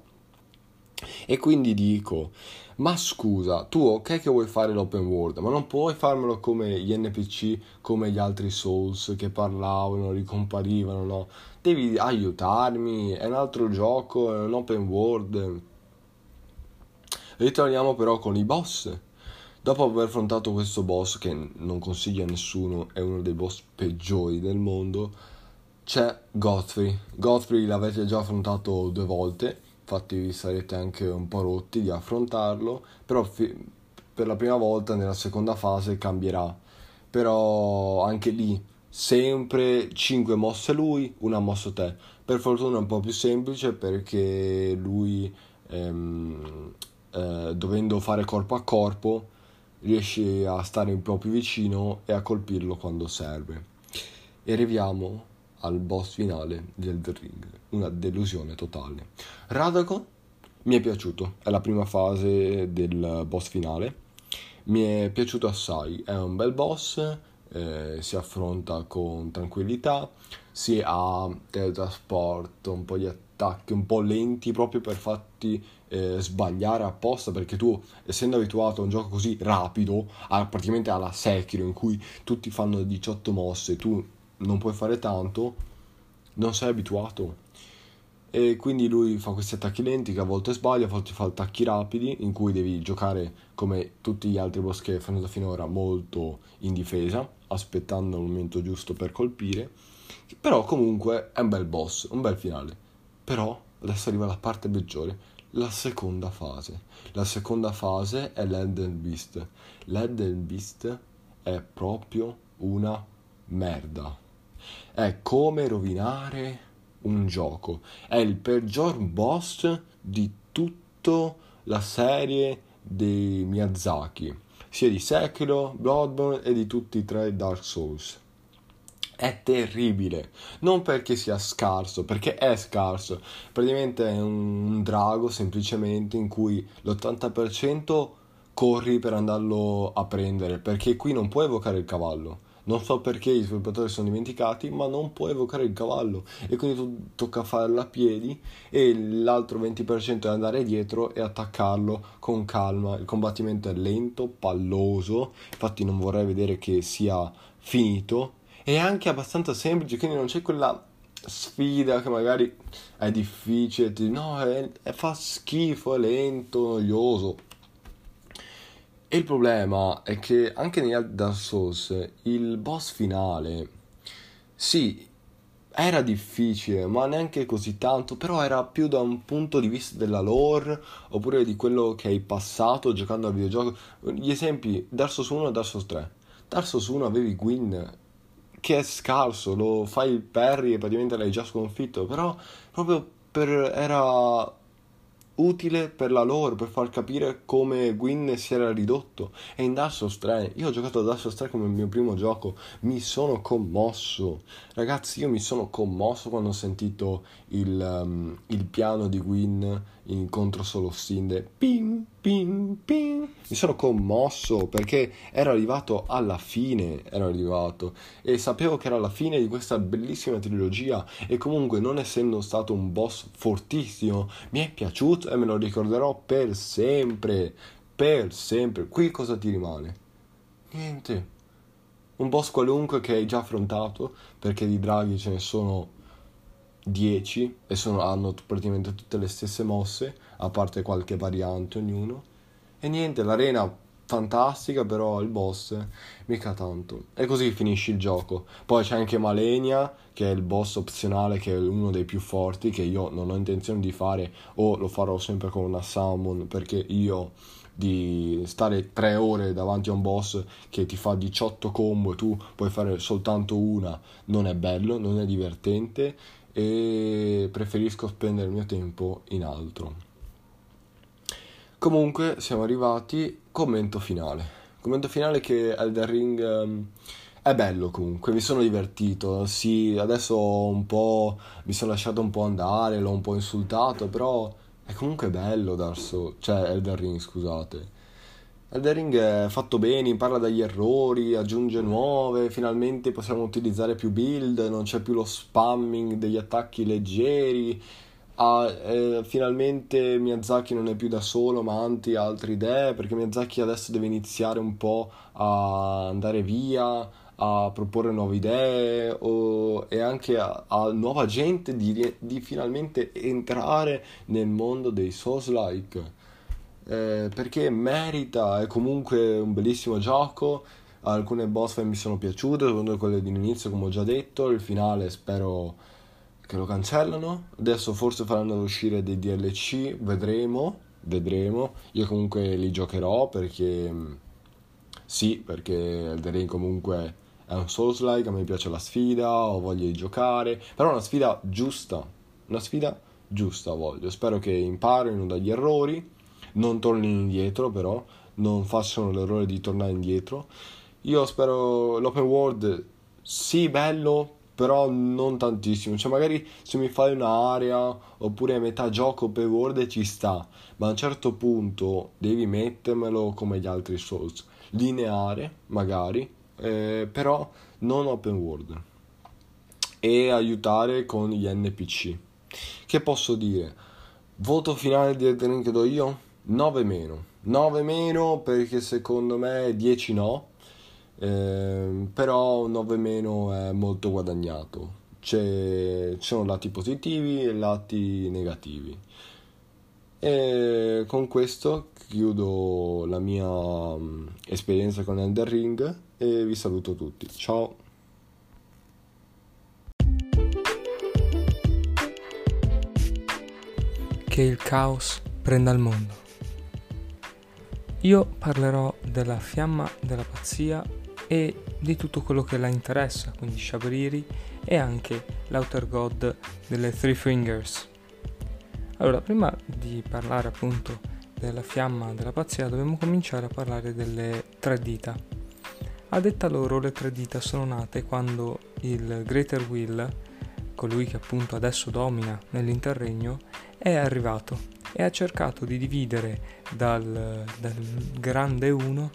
E quindi dico, ma scusa, tu ok che vuoi fare l'open world, ma non puoi farmelo come gli NPC, come gli altri Souls che parlavano, ricomparivano, no? Devi aiutarmi, è un altro gioco, è un open world, Ritorniamo però con i boss. Dopo aver affrontato questo boss, che non consiglio a nessuno, è uno dei boss peggiori del mondo, c'è Godfrey. Godfrey l'avete già affrontato due volte, infatti vi sarete anche un po' rotti di affrontarlo, però per la prima volta nella seconda fase cambierà. Però anche lì sempre 5 mosse lui, una mossa te. Per fortuna è un po' più semplice perché lui ehm, eh, dovendo fare corpo a corpo, riesci a stare un po' più vicino e a colpirlo quando serve. E arriviamo al boss finale di Elden Ring, una delusione totale. Radagon mi è piaciuto, è la prima fase del boss finale, mi è piaciuto assai, è un bel boss, eh, si affronta con tranquillità, si ha teletrasporto, un po' di attacchi un po' lenti proprio per farti eh, sbagliare apposta perché tu essendo abituato a un gioco così rapido a, praticamente alla Sekiro in cui tutti fanno 18 mosse tu non puoi fare tanto non sei abituato e quindi lui fa questi attacchi lenti che a volte sbaglia, a volte fa attacchi rapidi in cui devi giocare come tutti gli altri boss che hai fatto finora molto in difesa, aspettando il momento giusto per colpire. Però comunque è un bel boss, un bel finale. Però adesso arriva la parte peggiore, la seconda fase. La seconda fase è l'Elden Beast. L'Elden Beast è proprio una merda. È come rovinare un gioco. È il peggior boss di tutta la serie dei Miyazaki, sia di Sekiro, Bloodborne e di tutti e tre Dark Souls. È terribile, non perché sia scarso, perché è scarso. Praticamente è un drago semplicemente in cui l'80% corri per andarlo a prendere, perché qui non puoi evocare il cavallo Non so perché i sviluppatori sono dimenticati, ma non può evocare il cavallo e quindi tu tocca farlo a piedi e l'altro 20% è andare dietro e attaccarlo con calma. Il combattimento è lento, palloso, infatti non vorrei vedere che sia finito. È anche abbastanza semplice, quindi non c'è quella sfida che magari è difficile, ti, no, è, è, fa schifo, è lento, noioso. E il problema è che anche negli altri Dark Souls il boss finale, sì, era difficile, ma neanche così tanto, però era più da un punto di vista della lore, oppure di quello che hai passato giocando al videogioco. Gli esempi, Dark Souls 1 e Dark Souls 3. Dark Souls 1 avevi Gwyn che è scarso, lo fai il parry e praticamente l'hai già sconfitto, però proprio per, era utile per la lore, per far capire come Gwyn si era ridotto. E in Dark Souls 3, io ho giocato a Dark Souls 3 come il mio primo gioco, mi sono commosso. Ragazzi, io mi sono commosso quando ho sentito il, um, il piano di Gwyn incontro solo Sinde. Ping, ping, ping. Mi sono commosso perché ero arrivato alla fine, ero arrivato e sapevo che era la fine di questa bellissima trilogia e comunque non essendo stato un boss fortissimo, mi è piaciuto e me lo ricorderò per sempre, per sempre. Qui cosa ti rimane? Niente. Un boss qualunque che hai già affrontato, perché di draghi ce ne sono 10 e sono, hanno praticamente tutte le stesse mosse, a parte qualche variante ognuno. E niente, l'arena fantastica, però il boss mica tanto. E così finisce il gioco. Poi c'è anche Malenia, che è il boss opzionale, che è uno dei più forti, che io non ho intenzione di fare, o lo farò sempre con una summon, perché io di stare 3 ore davanti a un boss che ti fa 18 combo e tu puoi fare soltanto una, non è bello, non è divertente e preferisco spendere il mio tempo in altro. Comunque siamo arrivati, commento finale. Commento finale che Elden Ring um, è bello comunque, mi sono divertito. Sì, adesso un po' mi sono lasciato un po' andare, l'ho un po' insultato, però è comunque bello Darso, cioè Elden Ring, scusate. Elden Ring è fatto bene, impara dagli errori, aggiunge nuove, finalmente possiamo utilizzare più build, non c'è più lo spamming degli attacchi leggeri. Ah, eh, finalmente Miyazaki non è più da solo ma anti altre idee perché Miyazaki adesso deve iniziare un po' a andare via, a proporre nuove idee o, e anche a, a nuova gente di, di finalmente entrare nel mondo dei Souls-like eh, perché merita, è comunque un bellissimo gioco, alcune boss fight mi sono piaciute, secondo quelle di inizio come ho già detto, il finale spero che lo cancellano, adesso forse faranno uscire dei DLC, vedremo, vedremo, io comunque li giocherò perché sì, perché Elden Ring comunque è un Souls-like, a me piace la sfida, ho voglia di giocare, però una sfida giusta, una sfida giusta voglio, spero che imparino dagli errori non tornino indietro però, non facciano l'errore di tornare indietro. Io spero l'open world sì bello, però non tantissimo. Cioè magari se mi fai un'area oppure a metà gioco open world ci sta, ma a un certo punto devi mettermelo come gli altri Souls, lineare magari, eh, però non open world. E aiutare con gli NPC. Che posso dire? Voto finale di Elden Ring do io? 9 meno. 9 meno perché secondo me 10 no, eh, però 9 meno è molto guadagnato. C'è, ci sono lati positivi e lati negativi. E con questo chiudo la mia um, esperienza con Elder Ring e vi saluto tutti. Ciao! Che il caos prenda il mondo. Io parlerò della fiamma della pazzia e di tutto quello che la interessa, quindi Shabriri e anche l'Outer God delle Three Fingers. Allora, prima di parlare appunto della fiamma della pazzia, dobbiamo cominciare a parlare delle tre dita. A detta loro, le tre dita sono nate quando il Greater Will, colui che appunto adesso domina nell'interregno, è arrivato e ha cercato di dividere dal, dal grande 1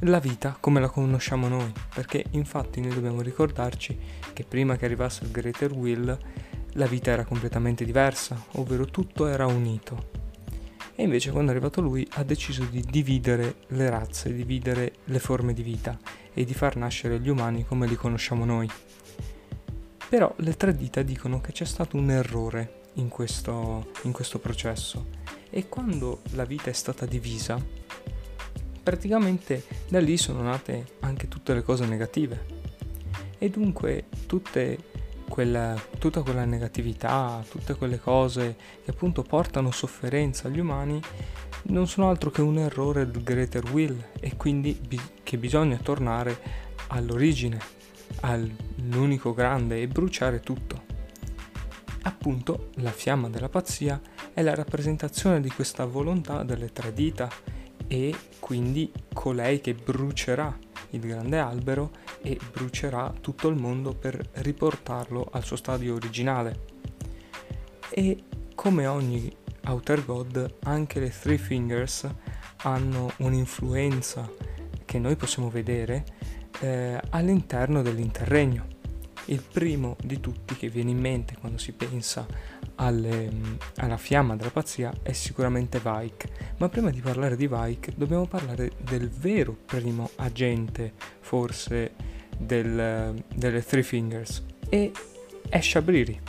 la vita come la conosciamo noi, perché infatti noi dobbiamo ricordarci che prima che arrivasse il Greater Will la vita era completamente diversa, ovvero tutto era unito. E invece quando è arrivato lui ha deciso di dividere le razze, dividere le forme di vita e di far nascere gli umani come li conosciamo noi. Però le tre dita dicono che c'è stato un errore in questo, in questo processo e quando la vita è stata divisa, praticamente da lì sono nate anche tutte le cose negative. E dunque quella, tutta quella negatività, tutte quelle cose che appunto portano sofferenza agli umani, non sono altro che un errore del Greater Will e quindi bi- che bisogna tornare all'origine, all'unico grande e bruciare tutto. Appunto, la fiamma della pazzia è la rappresentazione di questa volontà delle tre dita e quindi colei che brucerà il grande albero e brucerà tutto il mondo per riportarlo al suo stadio originale. E come ogni Outer God, anche le Three Fingers hanno un'influenza che noi possiamo vedere eh, all'interno dell'interregno. Il primo di tutti che viene in mente quando si pensa alle, alla fiamma della pazzia è sicuramente Vike, ma prima di parlare di Vike dobbiamo parlare del vero primo agente, forse, del, delle Three Fingers, e è Shabriri.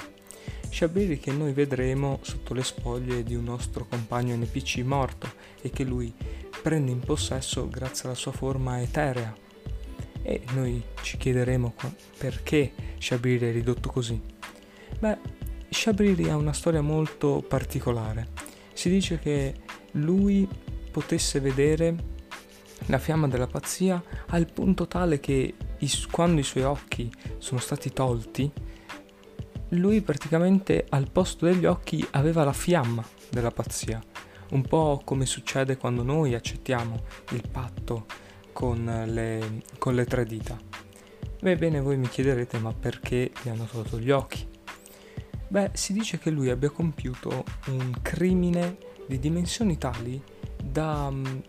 Shabriri che noi vedremo sotto le spoglie di un nostro compagno NPC morto e che lui prende in possesso grazie alla sua forma eterea. E noi ci chiederemo perché Shabriri è ridotto così. Beh, Shabriri ha una storia molto particolare. Si dice che lui potesse vedere la fiamma della pazzia al punto tale che quando i suoi occhi sono stati tolti, lui praticamente al posto degli occhi aveva la fiamma della pazzia, un po' come succede quando noi accettiamo il patto con le, con le tre dita. Ebbene, voi mi chiederete ma perché gli hanno tolto gli occhi? Beh, si dice che lui abbia compiuto un crimine di dimensioni tali da um,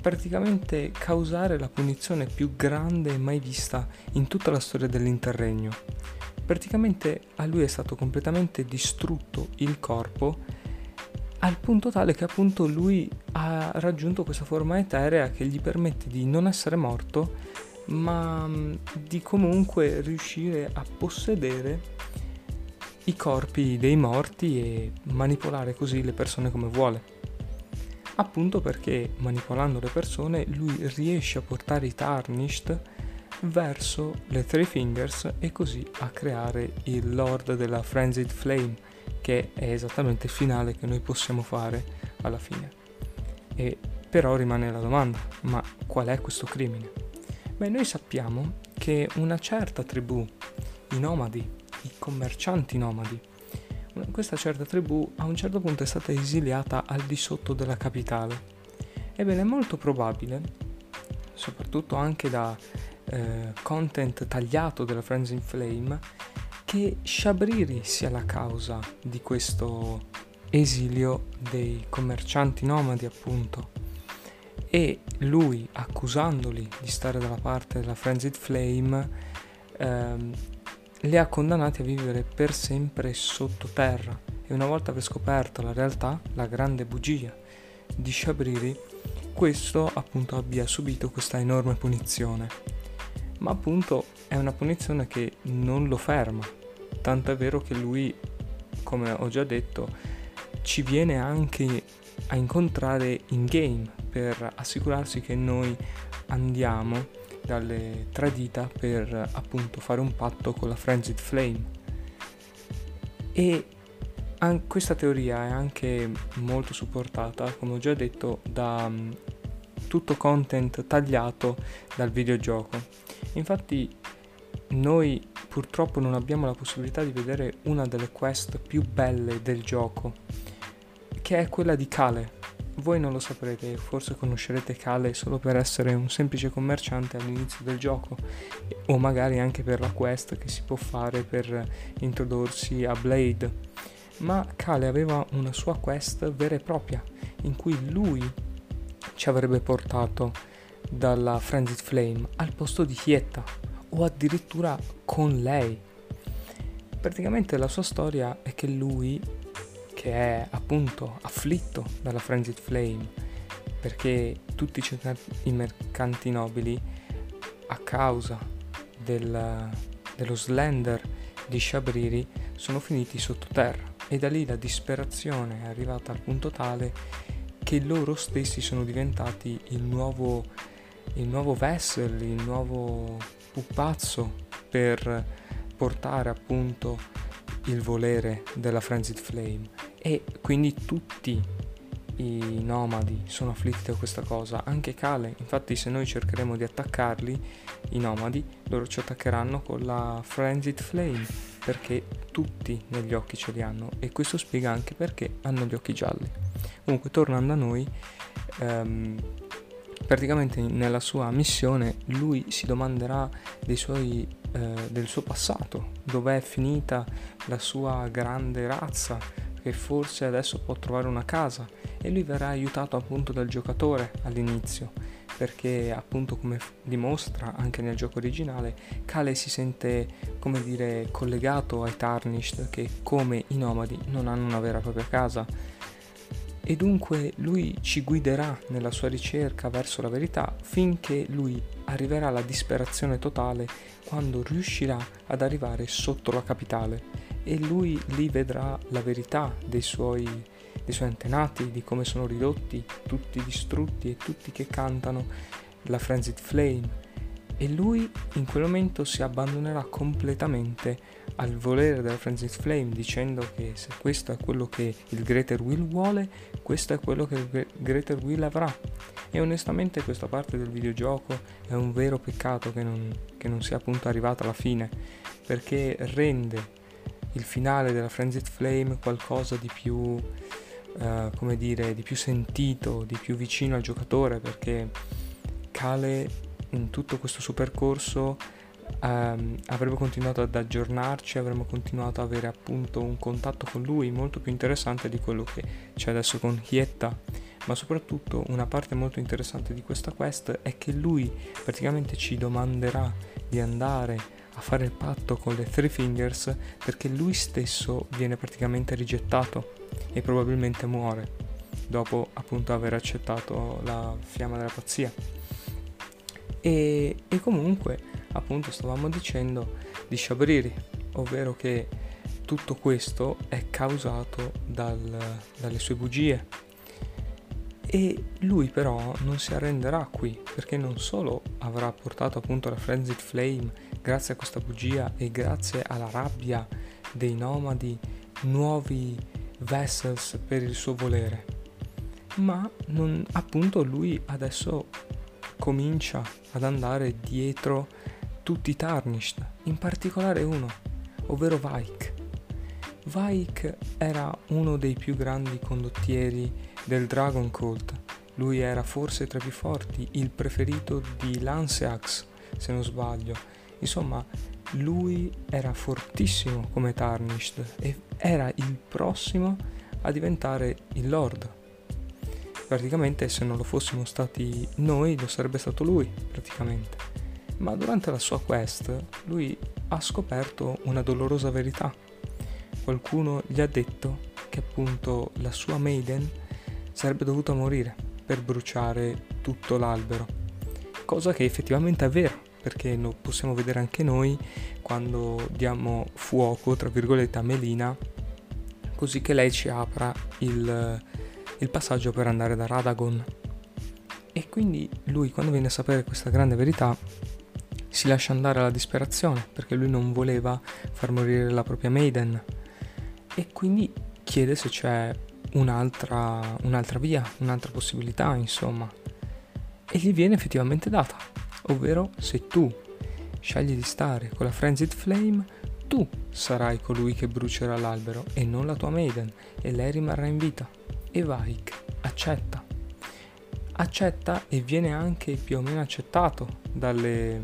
praticamente causare la punizione più grande mai vista in tutta la storia dell'interregno. Praticamente a lui è stato completamente distrutto il corpo al punto tale che appunto lui ha raggiunto questa forma eterea che gli permette di non essere morto ma mm, di comunque riuscire a possedere i corpi dei morti e manipolare così le persone come vuole. Appunto perché manipolando le persone lui riesce a portare i Tarnished verso le Three Fingers e così a creare il Lord della Frenzied Flame che è esattamente il finale che noi possiamo fare alla fine. E però rimane la domanda, ma qual è questo crimine? Beh, noi sappiamo che una certa tribù, i nomadi, i commercianti nomadi, questa certa tribù a un certo punto è stata esiliata al di sotto della capitale. Ebbene, è molto probabile, soprattutto anche da eh, content tagliato della Friends in Flame, che Shabriri sia la causa di questo esilio dei commercianti nomadi, appunto. E lui, accusandoli di stare dalla parte della Frenzied Flame, ehm, li ha condannati a vivere per sempre sottoterra e una volta aver scoperto la realtà, la grande bugia di Shabriri, questo appunto abbia subito questa enorme punizione. Ma appunto è una punizione che non lo ferma, tanto è vero che lui, come ho già detto, ci viene anche a incontrare in game per assicurarsi che noi andiamo dalle tre dita per appunto fare un patto con la Frenzied Flame. E an- questa teoria è anche molto supportata, come ho già detto, da um, tutto content tagliato dal videogioco. Infatti noi purtroppo non abbiamo la possibilità di vedere una delle quest più belle del gioco, che è quella di Kale, voi non lo saprete, forse conoscerete Kale solo per essere un semplice commerciante all'inizio del gioco o magari anche per la quest che si può fare per introdursi a Blade. Ma Kale aveva una sua quest vera e propria in cui lui ci avrebbe portato dalla Frenzied Flame al posto di Hietta o addirittura con lei. Praticamente la sua storia è che lui, che è appunto afflitto dalla Frenzied Flame, perché tutti i mercanti nobili, a causa del, dello slender di Shabriri, sono finiti sottoterra e da lì la disperazione è arrivata al punto tale che loro stessi sono diventati il nuovo, il nuovo vessel, il nuovo pupazzo per portare appunto il volere della Frenzied Flame. E quindi tutti i nomadi sono afflitti da questa cosa, anche Kale, infatti se noi cercheremo di attaccarli, i nomadi, loro ci attaccheranno con la Frenzied Flame perché tutti negli occhi ce li hanno. E questo spiega anche perché hanno gli occhi gialli. Comunque tornando a noi, ehm, praticamente nella sua missione lui si domanderà suoi, eh, del suo passato, dov'è finita la sua grande razza, che forse adesso può trovare una casa e lui verrà aiutato appunto dal giocatore all'inizio perché appunto come dimostra anche nel gioco originale Kale si sente come dire collegato ai Tarnished che come i nomadi non hanno una vera e propria casa e dunque lui ci guiderà nella sua ricerca verso la verità finché lui arriverà alla disperazione totale quando riuscirà ad arrivare sotto la capitale. E lui lì vedrà la verità dei suoi, dei suoi antenati, di come sono ridotti, tutti distrutti e tutti che cantano. La Frenzied Flame e lui in quel momento si abbandonerà completamente al volere della Frenzied Flame dicendo che se questo è quello che il Greater Will vuole, questo è quello che il Greater Will avrà. E onestamente questa parte del videogioco è un vero peccato che non, che non sia appunto arrivata alla fine, perché rende il finale della Frenzied Flame qualcosa di più, uh, come dire, di più sentito, di più vicino al giocatore, perché Kale in tutto questo suo percorso um, avrebbe continuato ad aggiornarci, avremmo continuato ad avere appunto un contatto con lui molto più interessante di quello che c'è adesso con Hietta. Ma soprattutto una parte molto interessante di questa quest è che lui praticamente ci domanderà di andare a fare il patto con le Three Fingers perché lui stesso viene praticamente rigettato e probabilmente muore dopo appunto aver accettato la fiamma della pazzia. E, e comunque, appunto, stavamo dicendo di Shabriri, ovvero che tutto questo è causato dal, dalle sue bugie. E lui però non si arrenderà qui, perché non solo avrà portato appunto la Frenzied Flame grazie a questa bugia e grazie alla rabbia dei nomadi nuovi vessels per il suo volere, ma non, appunto lui adesso comincia ad andare dietro tutti i Tarnished, in particolare uno, ovvero Vaik. Vaik era uno dei più grandi condottieri del Dragon Cult. Lui era forse tra i più forti, il preferito di Lanceax, se non sbaglio. Insomma, lui era fortissimo come Tarnished e era il prossimo a diventare il Lord praticamente se non lo fossimo stati noi lo sarebbe stato lui praticamente. Ma durante la sua quest lui ha scoperto una dolorosa verità. Qualcuno gli ha detto che appunto la sua maiden sarebbe dovuta morire per bruciare tutto l'albero. Cosa che effettivamente è vera perché lo possiamo vedere anche noi quando diamo fuoco tra virgolette a Melina così che lei ci apra il il passaggio per andare da Radagon. E quindi lui quando viene a sapere questa grande verità si lascia andare alla disperazione perché lui non voleva far morire la propria Maiden. E quindi chiede se c'è un'altra, un'altra via, un'altra possibilità insomma. E gli viene effettivamente data ovvero se tu scegli di stare con la Frenzied Flame tu sarai colui che brucerà l'albero e non la tua Maiden e lei rimarrà in vita e Vaik accetta. Accetta e viene anche più o meno accettato dalle,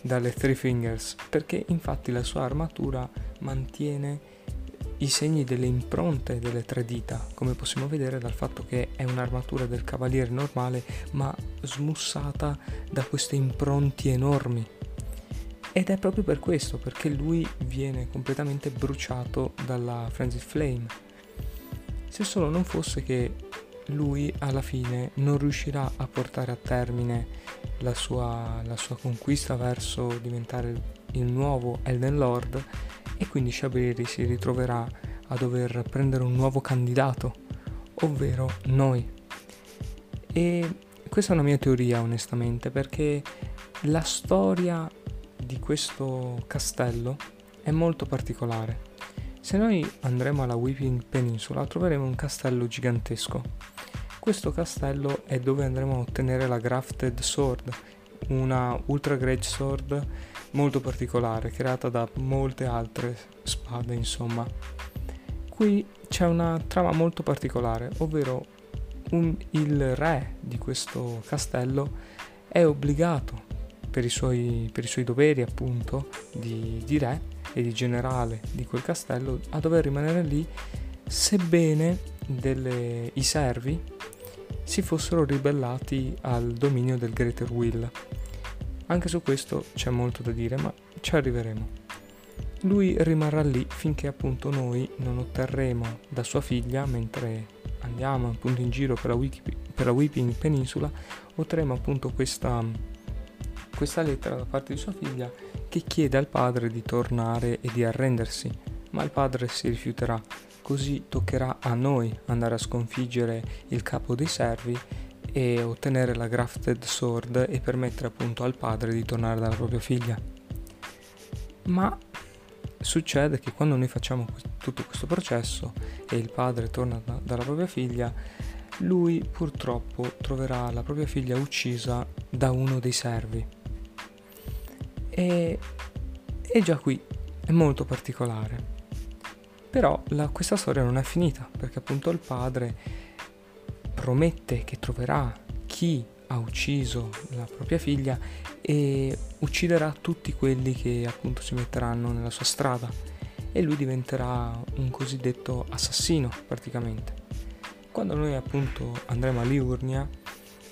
dalle Three Fingers perché infatti la sua armatura mantiene i segni delle impronte delle tre dita, come possiamo vedere dal fatto che è un'armatura del cavaliere normale, ma smussata da queste impronte enormi. Ed è proprio per questo, perché lui viene completamente bruciato dalla Frenzied Flame. Se solo non fosse che lui alla fine non riuscirà a portare a termine la sua, la sua conquista verso diventare il nuovo Elden Lord e quindi Shabriri si ritroverà a dover prendere un nuovo candidato, ovvero noi. E questa è una mia teoria onestamente perché la storia di questo castello è molto particolare. Se noi andremo alla Weeping Peninsula troveremo un castello gigantesco. Questo castello è dove andremo a ottenere la Grafted Sword, una Ultra Great Sword molto particolare, creata da molte altre spade, insomma. Qui c'è una trama molto particolare, ovvero un, il re di questo castello è obbligato per i suoi, per i suoi doveri appunto di, di re e di generale di quel castello a dover rimanere lì sebbene delle, i servi si fossero ribellati al dominio del Greater Will. Anche su questo c'è molto da dire, ma ci arriveremo. Lui rimarrà lì finché appunto noi non otterremo da sua figlia, mentre andiamo appunto in giro per la, Wiki, per la Weeping Peninsula, otterremo appunto questa, questa lettera da parte di sua figlia che chiede al padre di tornare e di arrendersi, ma il padre si rifiuterà, così toccherà a noi andare a sconfiggere il capo dei servi e ottenere la Grafted Sword e permettere appunto al padre di tornare dalla propria figlia. Ma succede che quando noi facciamo tutto questo processo e il padre torna da, dalla propria figlia, lui purtroppo troverà la propria figlia uccisa da uno dei servi. E, e già qui è molto particolare. Però la, questa storia non è finita, perché appunto il padre promette che troverà chi ha ucciso la propria figlia e ucciderà tutti quelli che appunto si metteranno nella sua strada e lui diventerà un cosiddetto assassino praticamente. Quando noi appunto andremo a Liurnia,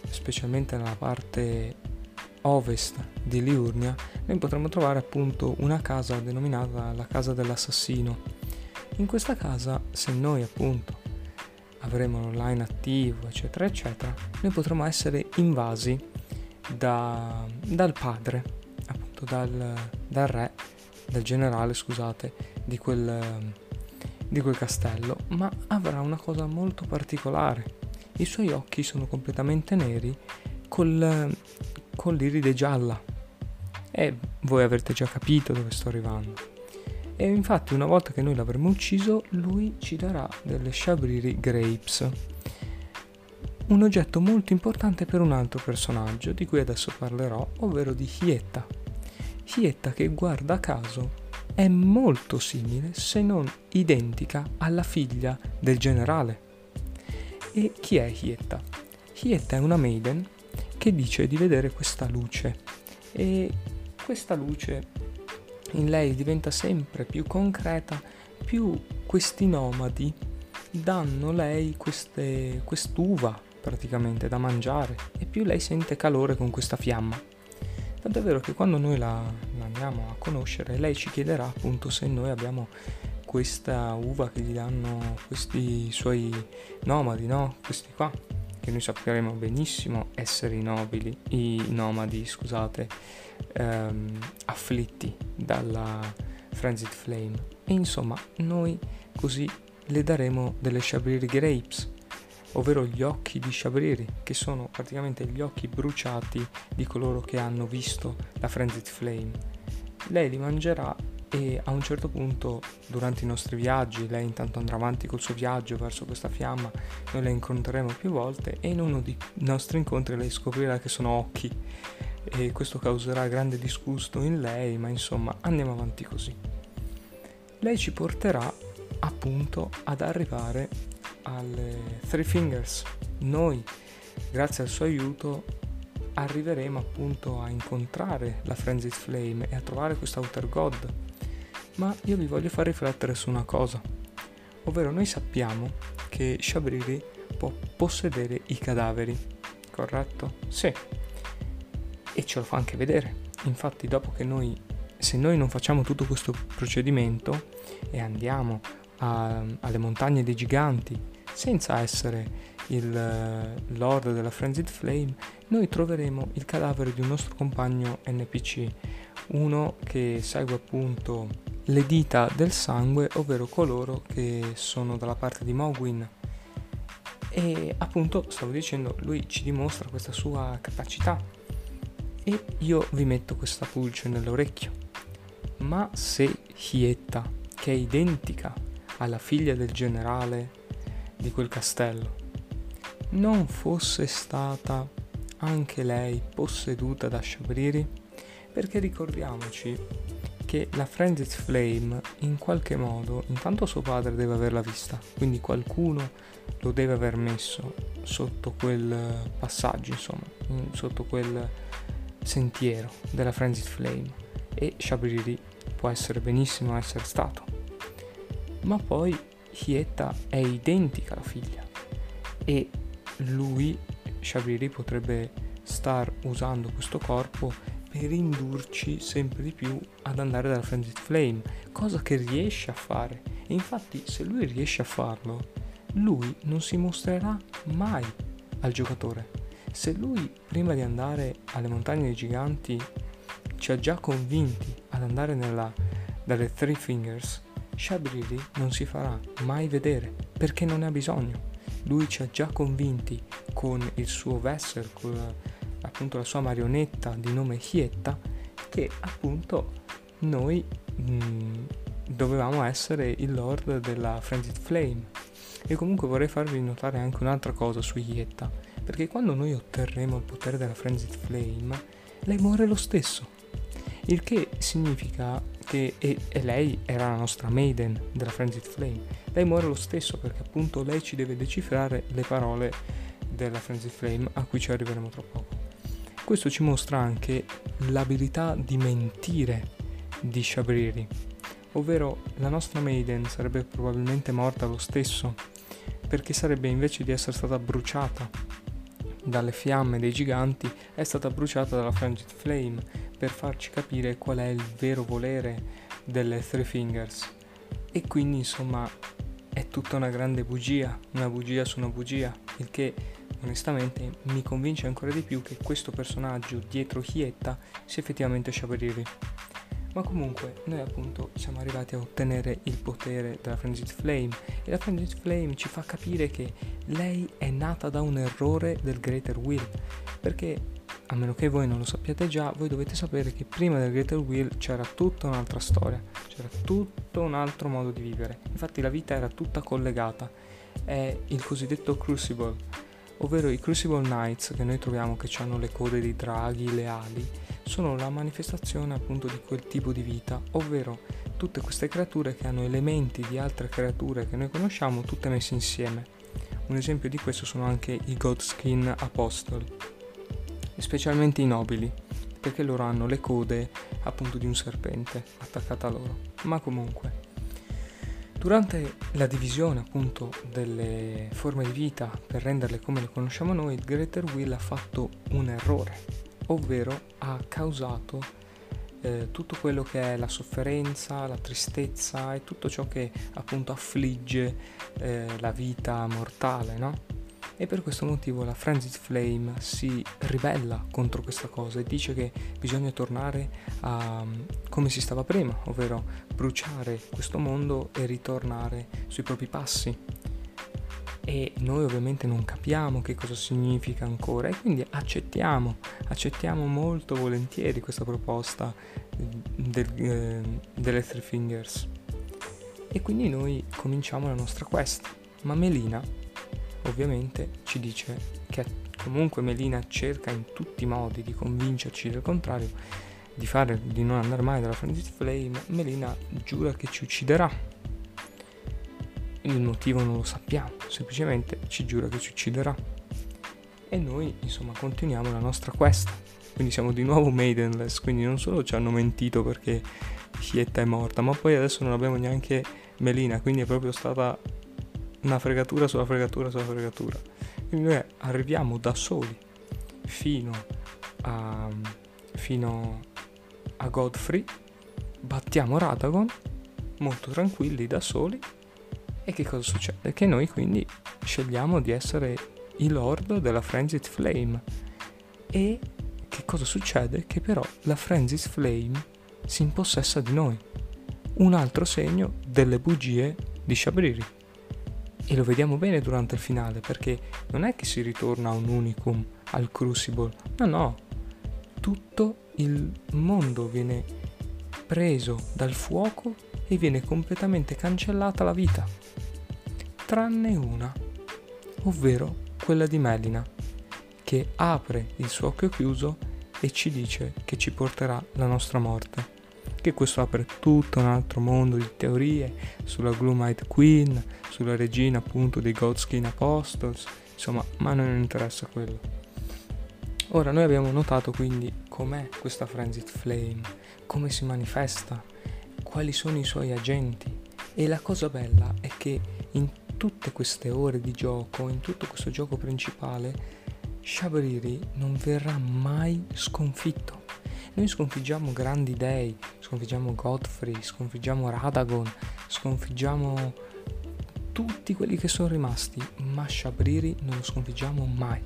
specialmente nella parte ovest di Liurnia, noi potremo trovare appunto una casa denominata la casa dell'assassino. In questa casa, se noi appunto avremo l'online attivo, eccetera, eccetera, noi potremo essere invasi da, dal padre, appunto dal, dal, re, dal generale, scusate, di quel, di quel castello, ma avrà una cosa molto particolare. I suoi occhi sono completamente neri col, con l'iride gialla. E voi avrete già capito dove sto arrivando. E infatti una volta che noi l'avremo ucciso, lui ci darà delle Shabriri Grapes. Un oggetto molto importante per un altro personaggio di cui adesso parlerò, ovvero di Hietta. Hietta che guarda caso è molto simile, se non identica, alla figlia del generale. E chi è Hietta? Hietta è una maiden che dice di vedere questa luce e questa luce in lei diventa sempre più concreta, più questi nomadi danno lei queste, quest'uva praticamente da mangiare e più lei sente calore con questa fiamma. Tanto è vero che quando noi la, la andiamo a conoscere, lei ci chiederà appunto se noi abbiamo questa uva che gli danno questi suoi nomadi, no? Questi qua, che noi sappiamo benissimo essere i nobili, i nomadi, scusate, ehm, afflitti dalla Frenzied Flame. E insomma, noi così le daremo delle Shabriri Grapes, ovvero gli occhi di Shabriri, che sono praticamente gli occhi bruciati di coloro che hanno visto la Frenzied Flame. Lei li mangerà e a un certo punto durante i nostri viaggi, lei intanto andrà avanti col suo viaggio verso questa fiamma, noi la incontreremo più volte e in uno dei nostri incontri lei scoprirà che sono occhi e questo causerà grande disgusto in lei, ma insomma andiamo avanti così. Lei ci porterà appunto ad arrivare alle Three Fingers. Noi, grazie al suo aiuto, arriveremo appunto a incontrare la Frenzied Flame e a trovare questo Outer God. Ma io vi voglio far riflettere su una cosa. ovvero noi sappiamo che Shabriri può possedere i cadaveri, corretto? Sì. E ce lo fa anche vedere. Infatti dopo che noi, se noi non facciamo tutto questo procedimento e andiamo a, alle montagne dei giganti senza essere il Lord della Frenzied Flame, noi troveremo il cadavere di un nostro compagno NPC, uno che segue appunto le dita del sangue, ovvero coloro che sono dalla parte di Mogwin. E appunto, stavo dicendo, lui ci dimostra questa sua capacità. E io vi metto questa pulce nell'orecchio. Ma se Hietta, che è identica alla figlia del generale di quel castello, non fosse stata anche lei posseduta da Shabriri? Perché ricordiamoci che la Frenzied Flame in qualche modo, intanto suo padre deve averla vista, quindi qualcuno lo deve aver messo sotto quel passaggio, insomma, sotto quel sentiero della Frenzied Flame e Shabriri può essere benissimo essere stato. Ma poi Hieta è identica alla figlia e lui, Shabriri, potrebbe star usando questo corpo per indurci sempre di più ad andare dalla Frenzied Flame, cosa che riesce a fare. E infatti se lui riesce a farlo, lui non si mostrerà mai al giocatore. Se lui prima di andare alle montagne dei giganti ci ha già convinti ad andare nella, dalle Three Fingers, Shabriri non si farà mai vedere perché non ne ha bisogno. Lui ci ha già convinti con il suo Vesser, con appunto la sua marionetta di nome Hietta che appunto noi mh, mm, dovevamo essere il lord della Frenzied Flame. E comunque vorrei farvi notare anche un'altra cosa su Hietta perché quando noi otterremo il potere della Frenzied Flame lei muore lo stesso. Il che significa che e, e lei era la nostra maiden della Frenzied Flame lei muore lo stesso perché appunto lei ci deve decifrare le parole della Frenzied Flame a cui ci arriveremo tra poco questo ci mostra anche l'abilità di mentire di Shabriri, ovvero la nostra Maiden sarebbe probabilmente morta lo stesso, perché sarebbe invece di essere stata bruciata dalle fiamme dei giganti, è stata bruciata dalla Franged Flame per farci capire qual è il vero volere delle Three Fingers. E quindi insomma è tutta una grande bugia, una bugia su una bugia, il che onestamente mi convince ancora di più che questo personaggio dietro Hietta sia effettivamente Shabriri. Ma comunque noi appunto siamo arrivati a ottenere il potere della Frenzied Flame e la Frenzied Flame ci fa capire che lei è nata da un errore del Greater Will, perché a meno che voi non lo sappiate già, voi dovete sapere che prima del Greater Will c'era tutta un'altra storia, c'era tutto un altro modo di vivere. Infatti la vita era tutta collegata. È il cosiddetto Crucible, ovvero i Crucible Knights che noi troviamo che hanno le code dei draghi, le ali, sono la manifestazione appunto di quel tipo di vita, ovvero tutte queste creature che hanno elementi di altre creature che noi conosciamo tutte messe insieme. Un esempio di questo sono anche i Godskin Apostle, specialmente i nobili, perché loro hanno le code appunto di un serpente attaccata a loro. Ma comunque, Durante la divisione appunto delle forme di vita per renderle come le conosciamo noi, Greater Will ha fatto un errore, ovvero ha causato eh, tutto quello che è la sofferenza, la tristezza e tutto ciò che appunto affligge eh, la vita mortale, no? e per questo motivo la Frenzied Flame si ribella contro questa cosa e dice che bisogna tornare a come si stava prima, ovvero bruciare questo mondo e ritornare sui propri passi. E noi ovviamente non capiamo che cosa significa ancora e quindi accettiamo, accettiamo molto volentieri questa proposta del, eh, delle Three Fingers. E quindi noi cominciamo la nostra quest. Ma Melina ovviamente ci dice che comunque Melina cerca in tutti i modi di convincerci del contrario, di, fare, di non andare mai dalla Frenzied Flame, Melina giura che ci ucciderà. Il motivo non lo sappiamo, semplicemente ci giura che ci ucciderà. E noi, insomma, continuiamo la nostra quest. Quindi siamo di nuovo maidenless, quindi non solo ci hanno mentito perché Hietta è morta, ma poi adesso non abbiamo neanche Melina, quindi è proprio stata una fregatura sulla fregatura sulla fregatura. Quindi noi arriviamo da soli fino a, fino a Godfrey, battiamo Radagon molto tranquilli da soli e che cosa succede? Che noi quindi scegliamo di essere i lord della Frenzied Flame e che cosa succede? Che però la Frenzied Flame si impossessa di noi. Un altro segno delle bugie di Shabriri. E lo vediamo bene durante il finale perché non è che si ritorna a un unicum, al crucible, no no, tutto il mondo viene preso dal fuoco e viene completamente cancellata la vita, tranne una, ovvero quella di Melina, che apre il suo occhio chiuso e ci dice che ci porterà la nostra morte. Che questo apre tutto un altro mondo di teorie sulla Gloomite Queen, sulla regina appunto dei Godskin Apostles, insomma, ma non interessa quello. Ora noi abbiamo notato quindi com'è questa Frenzied Flame, come si manifesta, quali sono i suoi agenti e la cosa bella è che in tutte queste ore di gioco, in tutto questo gioco principale, Shabriri non verrà mai sconfitto. Noi sconfiggiamo grandi dei, sconfiggiamo Godfrey, sconfiggiamo Radagon, sconfiggiamo tutti quelli che sono rimasti, ma Shabriri non lo sconfiggiamo mai.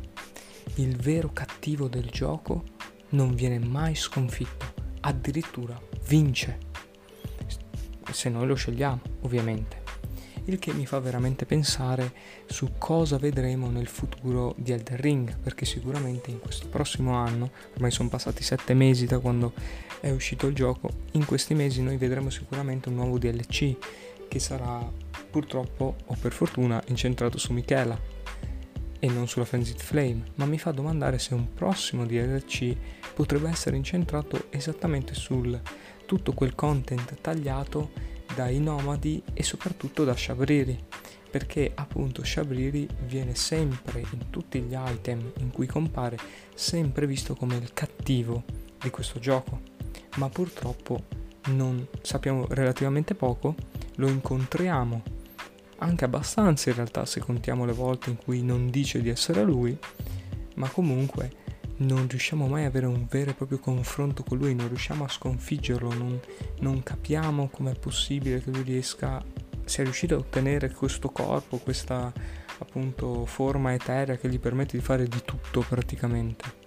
Il vero cattivo del gioco non viene mai sconfitto, addirittura vince. Se noi lo scegliamo, ovviamente il che mi fa veramente pensare su cosa vedremo nel futuro di Elden Ring, perché sicuramente in questo prossimo anno, ormai sono passati sette mesi da quando è uscito il gioco, in questi mesi noi vedremo sicuramente un nuovo DLC che sarà purtroppo o per fortuna incentrato su Michela e non sulla Frenzied Flame, ma mi fa domandare se un prossimo DLC potrebbe essere incentrato esattamente sul tutto quel content tagliato dai nomadi e soprattutto da Shabriri, perché appunto Shabriri viene sempre in tutti gli item in cui compare sempre visto come il cattivo di questo gioco, ma purtroppo non sappiamo relativamente poco, lo incontriamo anche abbastanza in realtà se contiamo le volte in cui non dice di essere lui, ma comunque non riusciamo mai ad avere un vero e proprio confronto con lui, non riusciamo a sconfiggerlo, non, non capiamo com'è possibile che lui riesca, sia riuscito a ottenere questo corpo, questa appunto forma eterea che gli permette di fare di tutto praticamente.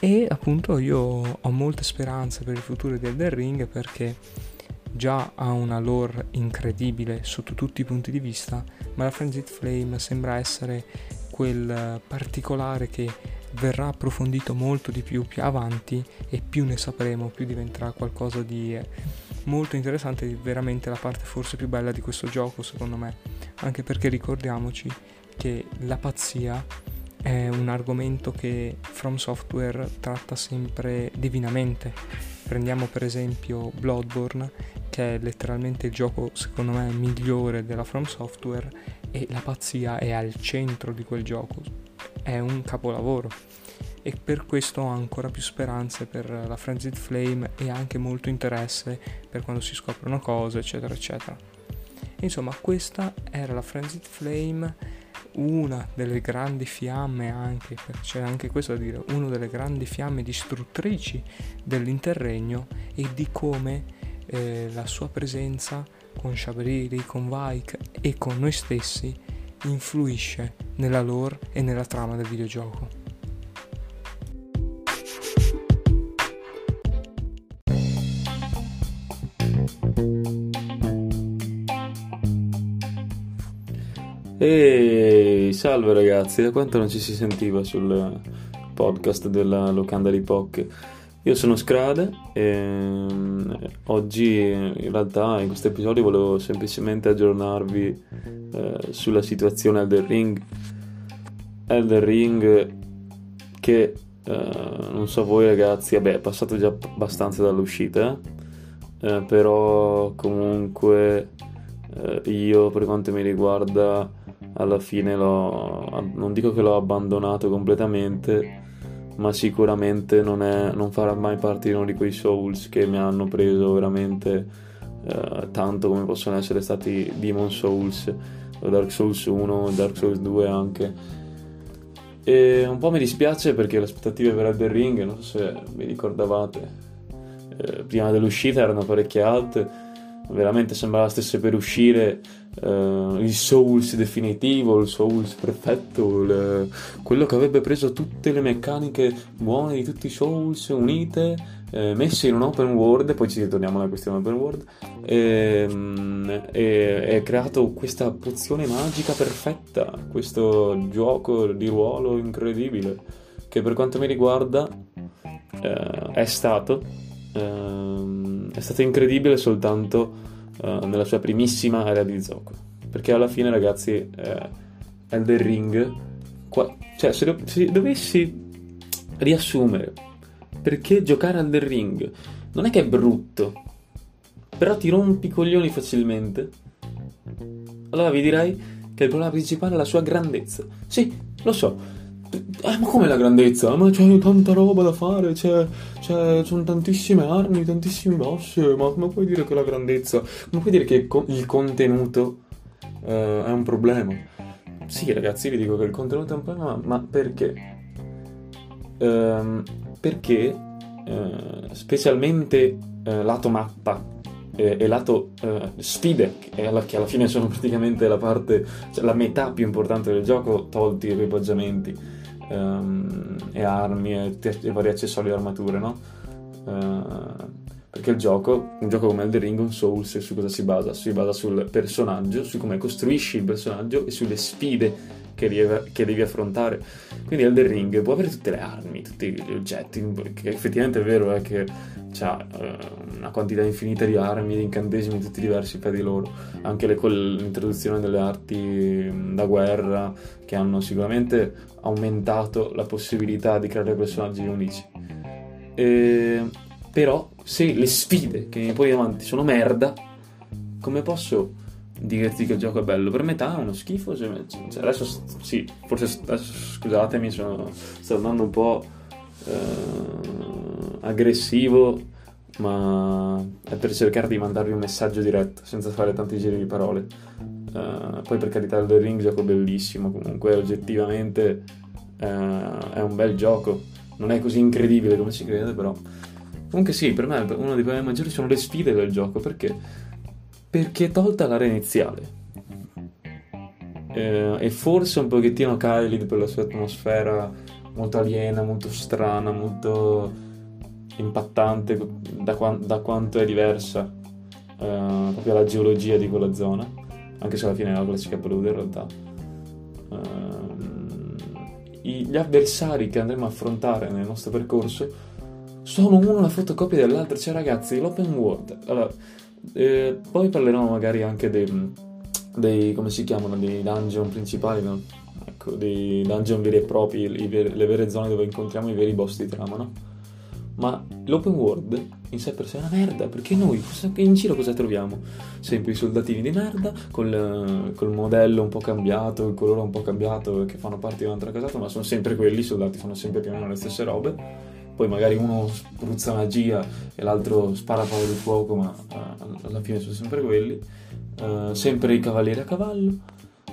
E appunto io ho molte speranze per il futuro di Elden Ring perché già ha una lore incredibile sotto tutti i punti di vista, ma la Frenzied Flame sembra essere quel particolare che verrà approfondito molto di più più avanti e più ne sapremo, più diventerà qualcosa di eh, molto interessante veramente la parte forse più bella di questo gioco secondo me, anche perché ricordiamoci che la pazzia è un argomento che From Software tratta sempre divinamente. Prendiamo per esempio Bloodborne, che è letteralmente il gioco secondo me migliore della From Software e la pazzia è al centro di quel gioco. È un capolavoro. E per questo ho ancora più speranze per la Frenzied Flame e anche molto interesse per quando si scoprono cose eccetera eccetera. Insomma questa era la Frenzied Flame una delle grandi fiamme anche c'è anche questo da dire una delle grandi fiamme distruttrici dell'interregno e di come eh, la sua presenza con Shabriri, con Vaik e con noi stessi influisce nella lore e nella trama del videogioco. E salve ragazzi, da quanto non ci si sentiva sul podcast della Locanda di Poc? Io sono Scrade e mm, oggi in realtà in questo episodio volevo semplicemente aggiornarvi eh, sulla situazione Elden Ring. Elden Ring che eh, non so voi ragazzi, vabbè è passato già abbastanza dall'uscita, eh, però comunque eh, io per quanto mi riguarda alla fine l'ho, non dico che l'ho abbandonato completamente, ma sicuramente non, è, non farà mai parte di uno di quei Souls che mi hanno preso veramente eh, tanto come possono essere stati Demon Souls, Dark Souls 1, Dark Souls 2 anche. E un po' mi dispiace perché le aspettative per Elden Ring, non so se vi ricordavate, eh, prima dell'uscita erano parecchie alte veramente sembrava stesse per uscire uh, il Souls definitivo, il Souls perfetto, il, quello che avrebbe preso tutte le meccaniche buone di tutti i Souls unite, eh, messe in un open world, poi ci ritorniamo alla questione open world, e, e, e creato questa pozione magica perfetta, questo gioco di ruolo incredibile, che per quanto mi riguarda eh, è stato ehm, è stato incredibile soltanto eh, nella sua primissima area di gioco. Perché alla fine, ragazzi, eh, Elden Ring, qua, cioè se, do, se dovessi riassumere perché giocare Elden Ring non è che è brutto, però ti rompi i coglioni facilmente, allora vi direi che il problema principale è la sua grandezza. Sì, lo so, eh, ma come la grandezza? Ma c'è tanta roba da fare, c'è, c'è, sono tantissime armi, tantissimi boss, ma come puoi dire che la grandezza? Come puoi dire che il contenuto uh, è un problema? Sì, ragazzi, vi dico che il contenuto è un problema, ma perché? Um, perché, uh, specialmente uh, lato mappa eh, e lato eh, sfide, che alla, che alla, fine sono praticamente la parte, cioè la metà più importante del gioco, tolti equipaggiamenti um, e armi e, te- e, vari accessori e armature, no? Uh, perché il gioco, un gioco come Elder Ring, un Souls, su cosa si basa? Si basa sul personaggio, su come costruisci il personaggio e sulle sfide che devi, che devi, affrontare. Quindi Elder Ring può avere tutte le armi, tutti gli oggetti, che effettivamente è vero è che ha uh, una quantità infinita di armi, di incantesimi tutti diversi per di loro, anche le, con l'introduzione delle arti da guerra che hanno sicuramente aumentato la possibilità di creare personaggi unici. E, però se le sfide che mi poi avanti sono merda, come posso dirti che il gioco è bello? Per metà è uno schifo. Cioè, cioè adesso sì, forse adesso, scusatemi, sono, sto andando un po' eh, aggressivo, ma è per cercare di mandarvi un messaggio diretto senza fare tanti giri di parole. Uh, poi per carità The Ring gioco bellissimo comunque oggettivamente uh, è un bel gioco non è così incredibile come si crede però comunque sì per me uno dei problemi maggiori sono le sfide del gioco perché perché tolta l'area iniziale uh, e forse un pochettino Kylid per la sua atmosfera molto aliena molto strana molto impattante da, qua- da quanto è diversa proprio la geologia di quella zona anche se alla fine è la classica palude in realtà. Uh, gli avversari che andremo a affrontare nel nostro percorso sono uno una fotocopia dell'altro, cioè ragazzi, l'open world. Allora, eh, poi parleremo magari anche dei, dei, come si chiamano, dei dungeon principali, no? ecco, dei dungeon veri e propri, i, le vere zone dove incontriamo i veri boss di trama, no? Ma l'open world in sé per sé è una merda, perché noi in giro cosa troviamo? Sempre i soldatini di merda, col, col modello un po' cambiato, il colore un po' cambiato, che fanno parte di un'altra casata, ma sono sempre quelli, i soldati fanno sempre più o meno le stesse robe. Poi magari uno spruzza magia e l'altro spara palle di fuoco, ma uh, alla fine sono sempre quelli. Uh, sempre i cavalieri a cavallo.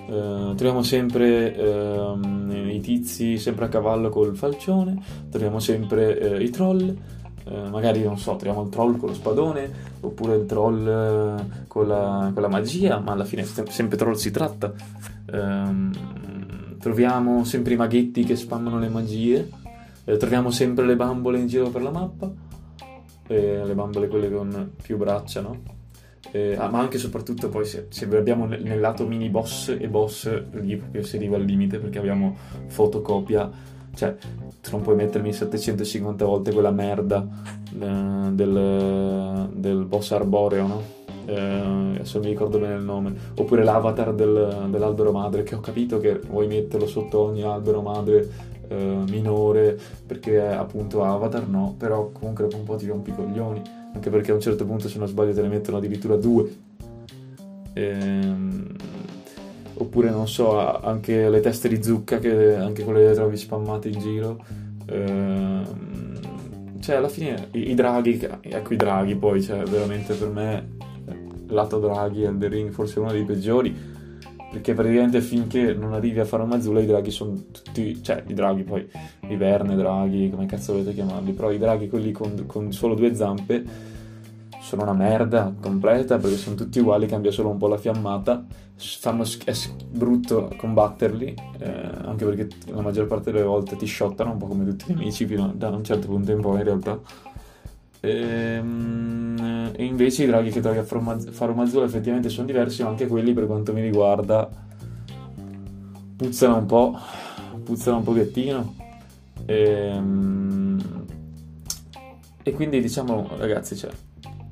Uh, troviamo sempre uh, i tizi sempre a cavallo col falcione, troviamo sempre i troll, eh, magari non so, troviamo il troll con lo spadone oppure il troll con la, con la magia, ma alla fine sempre troll si tratta. Um, troviamo sempre i maghetti che spammano le magie, troviamo sempre le bambole in giro per la mappa, le bambole quelle con più braccia, no? Eh, ma anche e soprattutto poi se, se abbiamo nel, lato mini boss e boss lì proprio si arriva al limite perché abbiamo fotocopia cioè tu non puoi mettermi 750 volte quella merda eh, del, del, boss arboreo no? Eh, adesso mi ricordo bene il nome oppure l'avatar del, dell'albero madre che ho capito che vuoi metterlo sotto ogni albero madre eh, minore perché è appunto avatar no però comunque un po' ti rompi coglioni anche perché a un certo punto se non sbaglio te ne mettono addirittura due. Ehm, oppure non so, anche le teste di zucca, che anche quelle le trovi spammate in giro, Ehm, cioè, alla fine i, i, draghi, ecco i draghi poi, cioè, veramente per me, lato draghi e The Ring forse uno dei peggiori. Perché praticamente finché non arrivi a fare un Mazzula i draghi sono tutti, cioè i draghi poi, i Verne, draghi, come cazzo volete chiamarli, però i draghi quelli con, con solo due zampe sono una merda completa perché sono tutti uguali, cambia solo un po' la fiammata. Fanno, è brutto combatterli, eh, anche perché la maggior parte delle volte ti shottano, un po' come tutti gli amici, fino da un certo punto in poi in realtà. Ehm, e invece i draghi che trovi a Mazzula effettivamente sono diversi, ma anche quelli per quanto mi riguarda puzzano un po', puzzano un pochettino. E, ehm, e quindi diciamo ragazzi, cioè,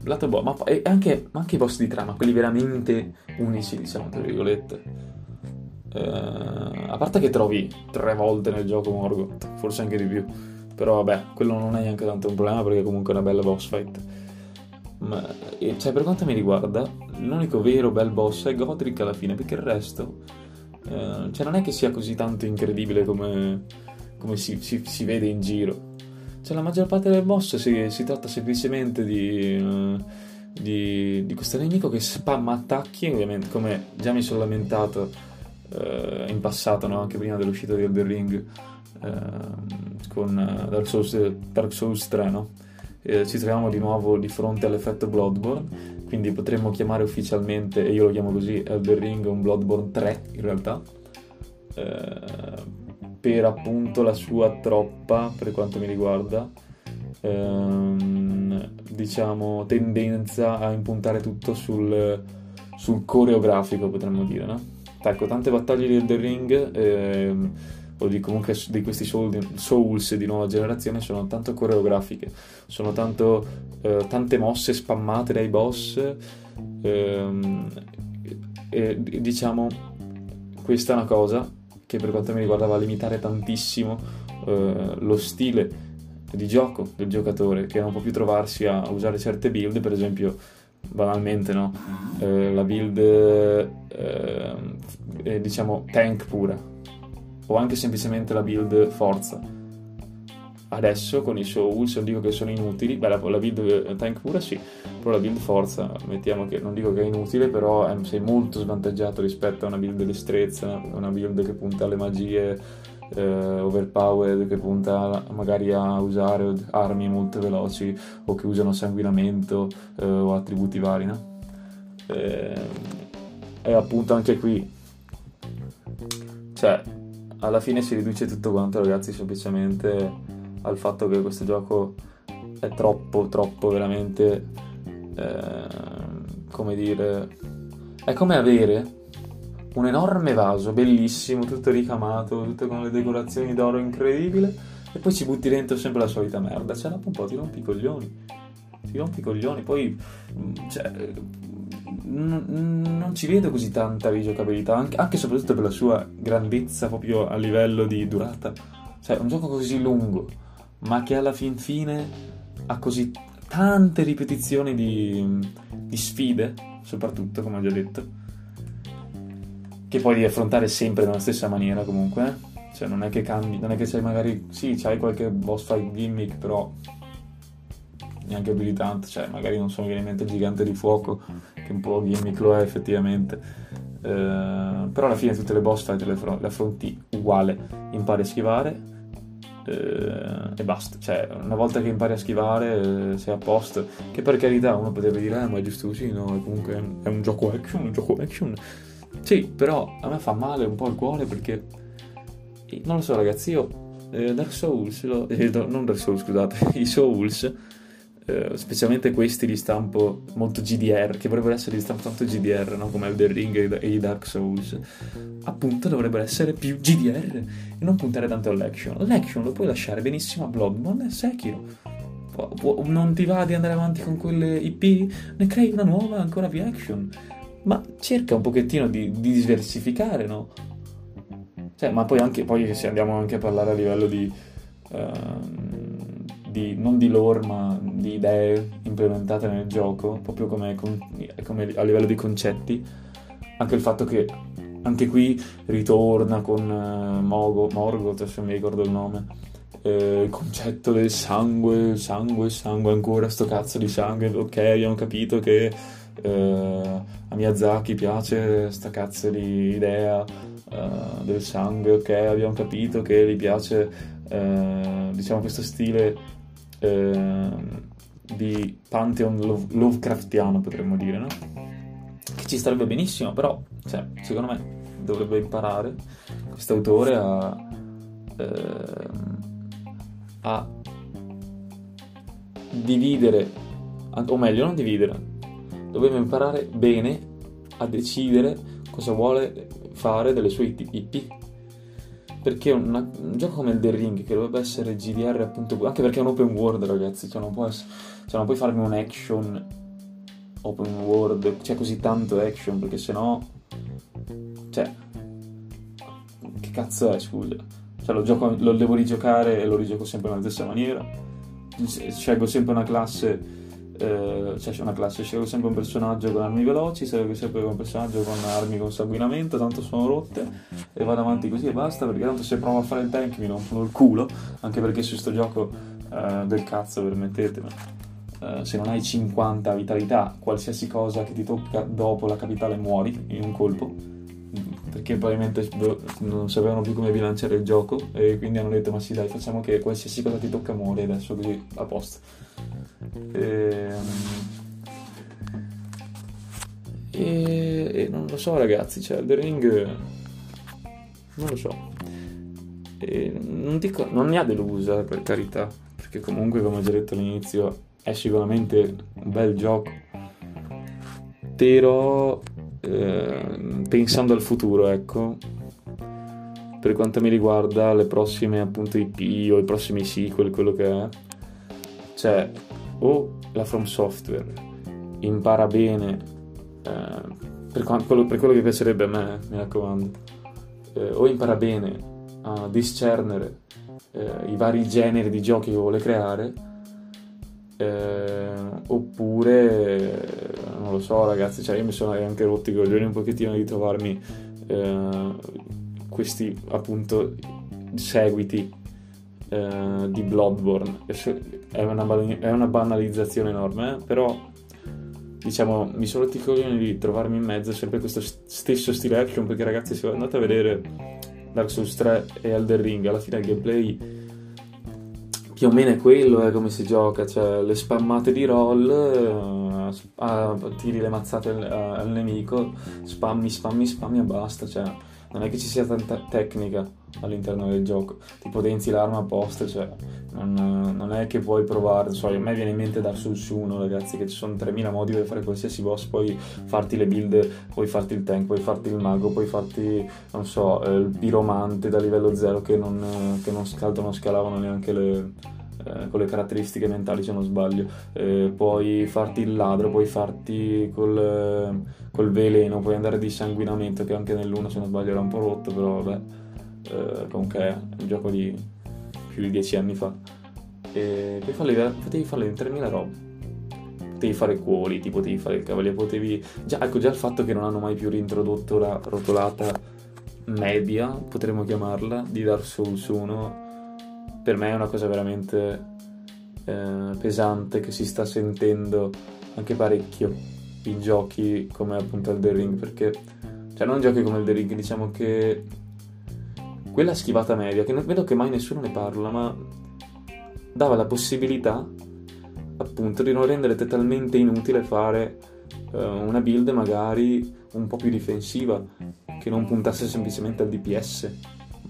lato boh, ma anche, ma anche i boss di trama, quelli veramente unici, diciamo, tra virgolette. Eh, a parte che trovi tre volte nel gioco Morgoth, forse anche di più. Però vabbè, quello non è neanche tanto un problema perché comunque è una bella boss fight. Ma, cioè, per quanto mi riguarda, l'unico vero bel boss è Godric alla fine, perché il resto... Eh, cioè, non è che sia così tanto incredibile come, come si, si, si vede in giro cioè, la maggior parte delle boss si, si tratta semplicemente di, uh, di, di, questo nemico che spamma attacchi, ovviamente, come già mi sono lamentato uh, in passato, no? anche prima dell'uscita di Elden Ring, uh, con Dark Souls, Dark Souls 3, no? ci troviamo di nuovo di fronte all'effetto Bloodborne, quindi potremmo chiamare ufficialmente, e io lo chiamo così, Elden Ring un Bloodborne 3 in realtà per appunto la sua troppa, per quanto mi riguarda, ehm, diciamo, tendenza a impuntare tutto sul, sul coreografico, potremmo dire, no? Ecco, tante battaglie di Elden Ring, ehm, o di comunque di questi Souls di nuova generazione, sono tanto coreografiche, sono tanto, eh, tante mosse spammate dai boss, ehm, e diciamo, questa è una cosa che per quanto mi riguarda va a limitare tantissimo eh, lo stile di gioco del giocatore che non può più trovarsi a usare certe build, per esempio banalmente no? eh, la build eh, diciamo tank pura o anche semplicemente la build forza adesso con i Souls non dico che sono inutili beh la, la build tank pura sì però la build forza mettiamo che non dico che è inutile però è, sei molto svantaggiato rispetto a una build destrezza una build che punta alle magie eh, overpowered che punta magari a usare armi molto veloci o che usano sanguinamento eh, o attributi vari no? Eh, e appunto anche qui cioè alla fine si riduce tutto quanto ragazzi semplicemente al fatto che questo gioco è troppo, troppo veramente, eh, come dire, è come avere un enorme vaso, bellissimo, tutto ricamato, tutto con le decorazioni d'oro incredibile, e poi ci butti dentro sempre la solita merda, cioè dopo un po' ti rompi i coglioni, ti rompi i coglioni, poi, cioè, non ci vedo così tanta rigiocabilità, anche, e soprattutto per la sua grandezza proprio a livello di durata, cioè un gioco così lungo ma che alla fin fine ha così tante ripetizioni di, di sfide, soprattutto come ho già detto, che devi affrontare sempre nella stessa maniera comunque. Eh. Cioè non è che cambi, non è che c'hai magari, sì, c'hai qualche boss fight gimmick, però neanche abilitante, cioè magari non viene in mente il gigante di fuoco, che un po' gimmick lo è effettivamente. Eh, però alla fine tutte le boss fight le, affronti uguale, impari a schivare, eh, e basta. Cioè, una volta che impari a schivare, eh, sei a posto. Che per carità uno potrebbe dire, eh, ma è giusto così, no? Comunque è un gioco action, un gioco action. Sì, però a me fa male un po' il cuore perché non lo so, ragazzi. Io eh, Dark Souls, lo, eh, non Dark Souls, scusate, (laughs) i Souls eh, specialmente questi di stampo molto GDR, che vorrebbero essere di stampo tanto GDR, no? come Elder Ring e i Dark Souls, appunto dovrebbero essere più GDR e non puntare tanto all'action. L'action lo puoi lasciare benissimo a Bloodborne e Sekiro. non ti va di andare avanti con quelle IP? Ne crei una nuova ancora più action. Ma cerca un pochettino di, di diversificare, no? Cioè, ma poi anche, poi se andiamo anche a parlare a livello di... Uh, di, non di lore ma di idee implementate nel gioco, proprio come, come a livello di concetti, anche il fatto che anche qui ritorna con uh, Mogo, Morgoth, se mi ricordo il nome, eh, il concetto del sangue, sangue, sangue, ancora sto cazzo di sangue, ok, abbiamo capito che eh, a Miyazaki piace sta cazzo di idea uh, del sangue, ok, abbiamo capito che gli piace uh, diciamo questo stile uh, di Pantheon love, Lovecraftiano potremmo dire, no? Che ci starebbe benissimo, però cioè, secondo me dovrebbe imparare questo autore a, a dividere, o meglio non dividere, doveva imparare bene a decidere cosa vuole fare delle sue IP. Perché una, un gioco come il The Ring, che dovrebbe essere GDR appunto, anche perché è un open world ragazzi, cioè non, essere, cioè non puoi farmi un action open world, c'è così tanto action, perché sennò... Cioè... Che cazzo è, scusa? Cioè lo, gioco, lo devo rigiocare e lo rigioco sempre nella stessa maniera. Scelgo sempre una classe eh, cioè c'è una classe, scelgo sempre un personaggio con armi veloci, scelgo sempre un personaggio con armi con sanguinamento, tanto sono rotte e vado avanti così e basta perché tanto se provo a fare il tank mi rompono il culo, anche perché su sto gioco eh, del cazzo permettetemi. Uh, se non hai 50 vitalità, qualsiasi cosa che ti tocca dopo la capitale muori in un colpo perché probabilmente non sapevano più come bilanciare il gioco e quindi hanno detto ma sì dai facciamo che qualsiasi cosa ti tocca muori adesso così a posto. E, e, e non lo so ragazzi cioè The Ring non lo so. E non, dico, non ne ha delusa per carità perché comunque come ho già detto all'inizio è sicuramente un bel gioco. Però eh, pensando al futuro, ecco, per quanto mi riguarda le prossime appunto IP o i prossimi sequel, quello che è, cioè o la From Software impara bene eh, per, quello, per, quello, che piacerebbe a me, mi raccomando, eh, o impara bene a discernere eh, i vari generi di giochi che vuole creare eh, oppure non lo so ragazzi cioè io mi sono anche rotti i coglioni un pochettino di trovarmi eh, questi appunto seguiti eh, di Bloodborne. È una, è una banalizzazione enorme eh, però diciamo mi sono rotti i coglioni di trovarmi in mezzo sempre questo stesso stile action perché ragazzi se andate a vedere Dark Souls 3 e Elder Ring alla fine il gameplay più o meno è quello, è come si gioca, cioè le spammate di roll, uh, tiri le mazzate al, al, nemico, spammi, spammi, spammi e basta, cioè non è che ci sia tanta tecnica all'interno del gioco, ti potenzi l'arma apposta, cioè non, non, è che puoi provare, so, a me viene in mente Dark Souls 1 ragazzi che ci sono 3000 modi per fare qualsiasi boss, puoi farti le build, puoi farti il tank, puoi farti il mago, puoi farti, non so, eh, il piromante da livello 0 che non, che non, scaldo, non scalavano neanche le, eh, con le caratteristiche mentali se non sbaglio, eh, puoi farti il ladro, puoi farti col, col veleno, puoi andare di sanguinamento che anche nell'1 se non sbaglio era un po' rotto, però vabbè, eh, comunque è un gioco di più di 10 anni fa. E poi farle, potevi farle in 3000 robe potevi fare quality, potevi fare il cavaliere, potevi... Già, ecco, già il fatto che non hanno mai più reintrodotto la rotolata media, potremmo chiamarla, di Dark Souls 1, per me è una cosa veramente eh, pesante che si sta sentendo anche parecchio in giochi come appunto The Ring, perché... Cioè, non giochi come The Ring, diciamo che... Quella schivata media, che non vedo che mai nessuno ne parla, ma dava la possibilità appunto di non rendere totalmente inutile fare uh, una build magari un po' più difensiva che non puntasse semplicemente al DPS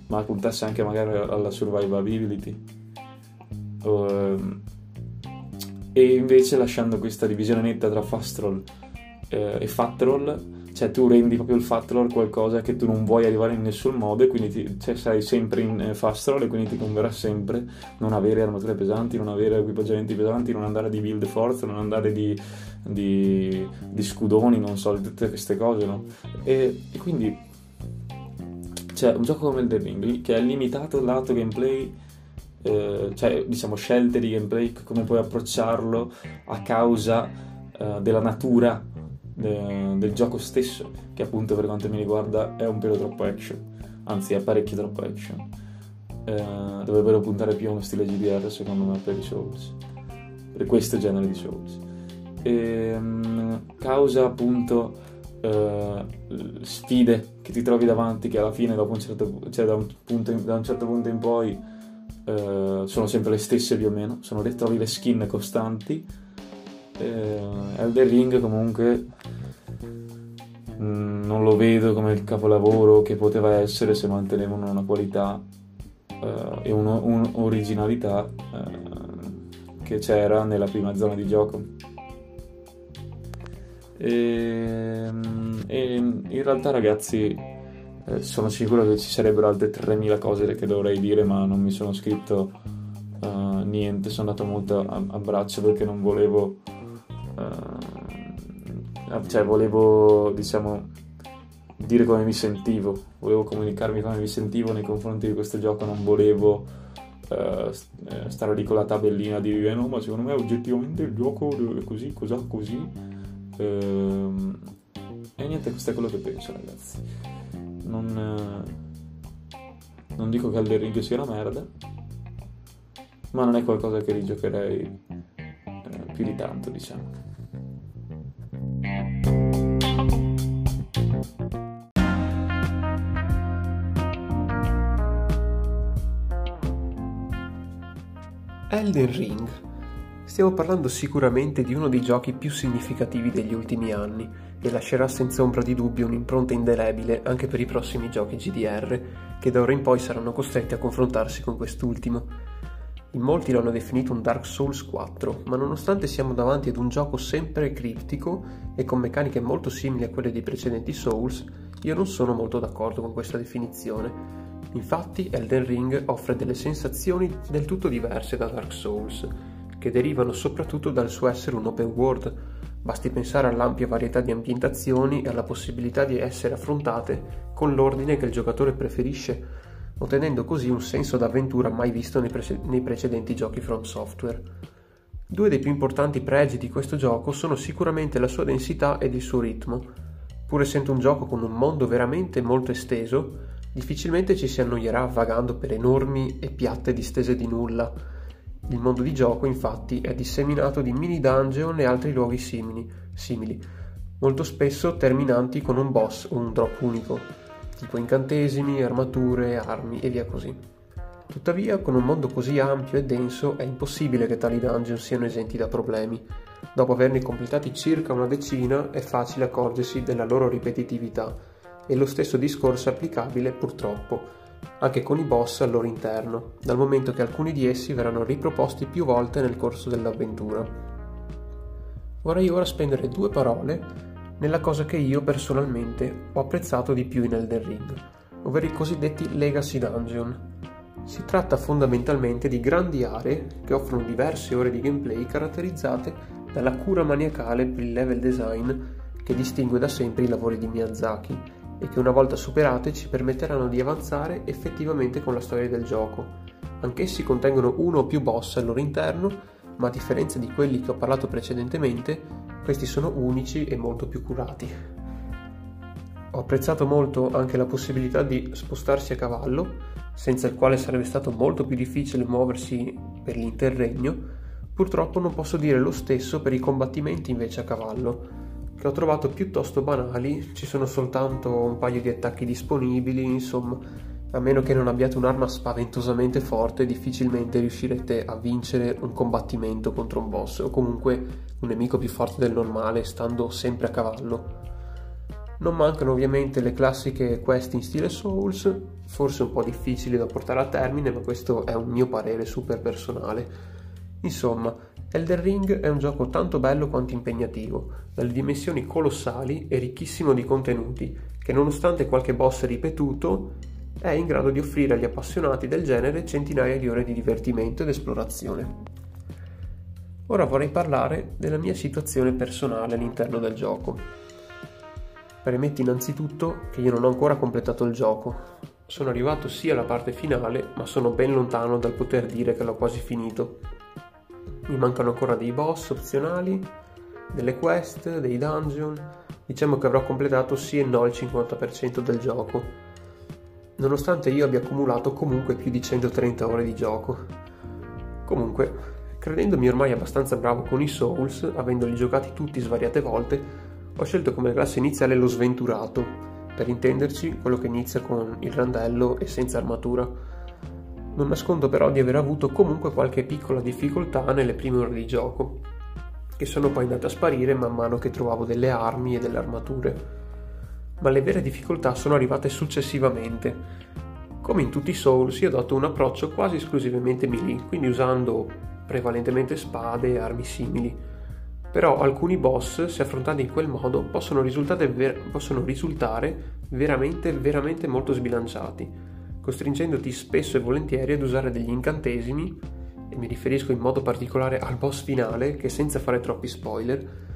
ma puntasse anche magari alla survivability. Uh, e invece lasciando questa divisione netta tra fast roll uh, e fat roll cioè tu rendi proprio il fat roll qualcosa che tu non vuoi arrivare in nessun modo e quindi ti, cioè, sei sempre in eh, fast roll e quindi ti converrà sempre non avere armature pesanti, non avere equipaggiamenti pesanti, non andare di build forza, non andare di, di, di scudoni, non so, tutte queste cose, no? E, e quindi cioè un gioco come il The Ring che è limitato lato gameplay eh, cioè diciamo scelte di gameplay come puoi approcciarlo a causa eh, della natura de- del gioco stesso che appunto per quanto mi riguarda è un pelo troppo action anzi è parecchio troppo action eh, dovrebbero puntare più a uno stile GDR secondo me per i Souls, per questo genere di Souls. E, um, causa appunto uh, sfide che ti trovi davanti che alla fine dopo un certo, cioè da un, punto in, da un certo punto in poi uh, sono sempre le stesse più o meno, sono, trovi le skin costanti. Uh, Elder Ring comunque mm, non lo vedo come il capolavoro che poteva essere se mantenevano una qualità uh, e un'originalità uh, che c'era nella prima zona di gioco. E, ehm, e in realtà ragazzi eh, sono sicuro che ci sarebbero altre 3000 cose che dovrei dire ma non mi sono scritto uh, niente, sono andato molto a, a braccio perché non volevo... cioè volevo diciamo dire come mi sentivo, volevo comunicarmi come mi sentivo nei confronti di questo gioco, non volevo uh, stare lì con la tabellina a dire no ma secondo me oggettivamente il gioco è così, cos'ha così. Uh, e niente, questo è quello che penso ragazzi. Non, uh, non dico che Elden Ring sia una merda, ma non è qualcosa che rigiocherei più di tanto diciamo. Elden Ring. Stiamo parlando sicuramente di uno dei giochi più significativi degli ultimi anni e lascerà senza ombra di dubbio un'impronta indelebile anche per i prossimi giochi GDR che da ora in poi saranno costretti a confrontarsi con quest'ultimo. In molti lo hanno definito un Dark Souls 4, ma nonostante siamo davanti ad un gioco sempre criptico e con meccaniche molto simili a quelle dei precedenti Souls, io non sono molto d'accordo con questa definizione Infatti Elden Ring offre delle sensazioni del tutto diverse da Dark Souls, che derivano soprattutto dal suo essere un open world, basti pensare all'ampia varietà di ambientazioni e alla possibilità di essere affrontate con l'ordine che il giocatore preferisce, ottenendo così un senso d'avventura mai visto nei, pre- nei precedenti giochi From Software. Due dei più importanti pregi di questo gioco sono sicuramente la sua densità ed il suo ritmo. Pur essendo un gioco con un mondo veramente molto esteso, Difficilmente ci si annoierà vagando per enormi e piatte distese di nulla. Il mondo di gioco, infatti, è disseminato di mini dungeon e altri luoghi simili, simili, molto spesso terminanti con un boss o un drop unico, tipo incantesimi, armature, armi e via così. Tuttavia, con un mondo così ampio e denso, è impossibile che tali dungeon siano esenti da problemi. Dopo averne completati circa una decina, è facile accorgersi della loro ripetitività e lo stesso discorso è applicabile, purtroppo, anche con i boss al loro interno, dal momento che alcuni di essi verranno riproposti più volte nel corso dell'avventura. Vorrei ora spendere due parole nella cosa che io personalmente ho apprezzato di più in Elden Ring, ovvero i cosiddetti Legacy Dungeon. Si tratta fondamentalmente di grandi aree che offrono diverse ore di gameplay caratterizzate dalla cura maniacale per il level design che distingue da sempre i lavori di Miyazaki e che una volta superate ci permetteranno di avanzare effettivamente con la storia del gioco. Anch'essi contengono uno o più boss al loro interno, ma a differenza di quelli che ho parlato precedentemente, questi sono unici e molto più curati. Ho apprezzato molto anche la possibilità di spostarsi a cavallo, senza il quale sarebbe stato molto più difficile muoversi per l'interregno. Purtroppo non posso dire lo stesso per i combattimenti invece a cavallo, che ho trovato piuttosto banali, ci sono soltanto un paio di attacchi disponibili, insomma, a meno che non abbiate un'arma spaventosamente forte, difficilmente riuscirete a vincere un combattimento contro un boss o comunque un nemico più forte del normale, stando sempre a cavallo. Non mancano ovviamente le classiche quest in stile Souls, forse un po' difficili da portare a termine, ma questo è un mio parere super personale. Insomma, Elden Ring è un gioco tanto bello quanto impegnativo, dalle dimensioni colossali e ricchissimo di contenuti, che nonostante qualche boss ripetuto, è in grado di offrire agli appassionati del genere centinaia di ore di divertimento ed esplorazione. Ora vorrei parlare della mia situazione personale all'interno del gioco. Premetto innanzitutto che io non ho ancora completato il gioco. Sono arrivato sì alla parte finale, ma sono ben lontano dal poter dire che l'ho quasi finito mi mancano ancora dei boss opzionali, delle quest, dei dungeon. Diciamo che avrò completato sì e no il 50% del gioco. nonostante io abbia accumulato comunque più di 130 ore di gioco. Comunque, credendomi ormai abbastanza bravo con i Souls, avendoli giocati tutti svariate volte, ho scelto come classe iniziale lo sventurato, per intenderci quello che inizia con il randello e senza armatura. Non nascondo però di aver avuto comunque qualche piccola difficoltà nelle prime ore di gioco, che sono poi andate a sparire man mano che trovavo delle armi e delle armature. Ma le vere difficoltà sono arrivate successivamente. Come in tutti i Souls, io adotto un approccio quasi esclusivamente melee, quindi usando prevalentemente spade e armi simili. Però alcuni boss, se affrontati in quel modo, possono ver- possono risultare veramente, veramente molto sbilanciati, costringendoti spesso e volentieri ad usare degli incantesimi e mi riferisco in modo particolare al boss finale che senza fare troppi spoiler,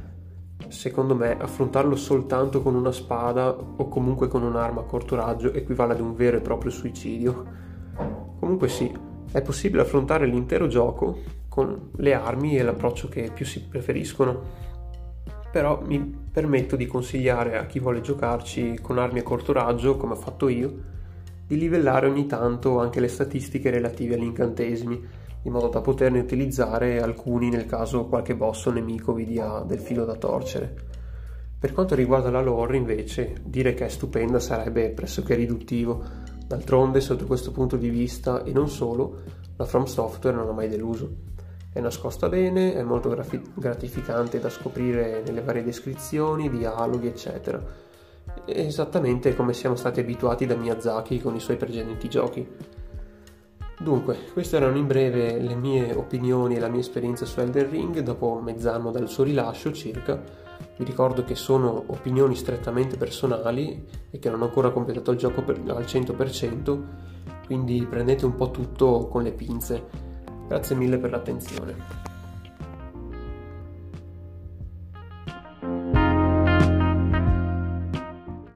secondo me affrontarlo soltanto con una spada o comunque con un'arma a corto raggio equivale ad un vero e proprio suicidio. Comunque sì, è possibile affrontare l'intero gioco con le armi e l'approccio che più si preferiscono. Però mi permetto di consigliare a chi vuole giocarci con armi a corto raggio, come ho fatto io, di livellare ogni tanto anche le statistiche relative agli incantesimi in modo da poterne utilizzare alcuni nel caso qualche boss o nemico vi dia del filo da torcere. Per quanto riguarda la lore, invece, dire che è stupenda sarebbe pressoché riduttivo. D'altronde, sotto questo punto di vista, e non solo, la From Software non ha mai deluso. È nascosta bene, è molto gratificante da scoprire nelle varie descrizioni, dialoghi, eccetera. Esattamente come siamo stati abituati da Miyazaki con i suoi precedenti giochi. Dunque, queste erano in breve le mie opinioni e la mia esperienza su Elden Ring dopo mezz'anno dal suo rilascio circa. Vi ricordo che sono opinioni strettamente personali e che non ho ancora completato il gioco per, al 100%, quindi prendete un po' tutto con le pinze. Grazie mille per l'attenzione.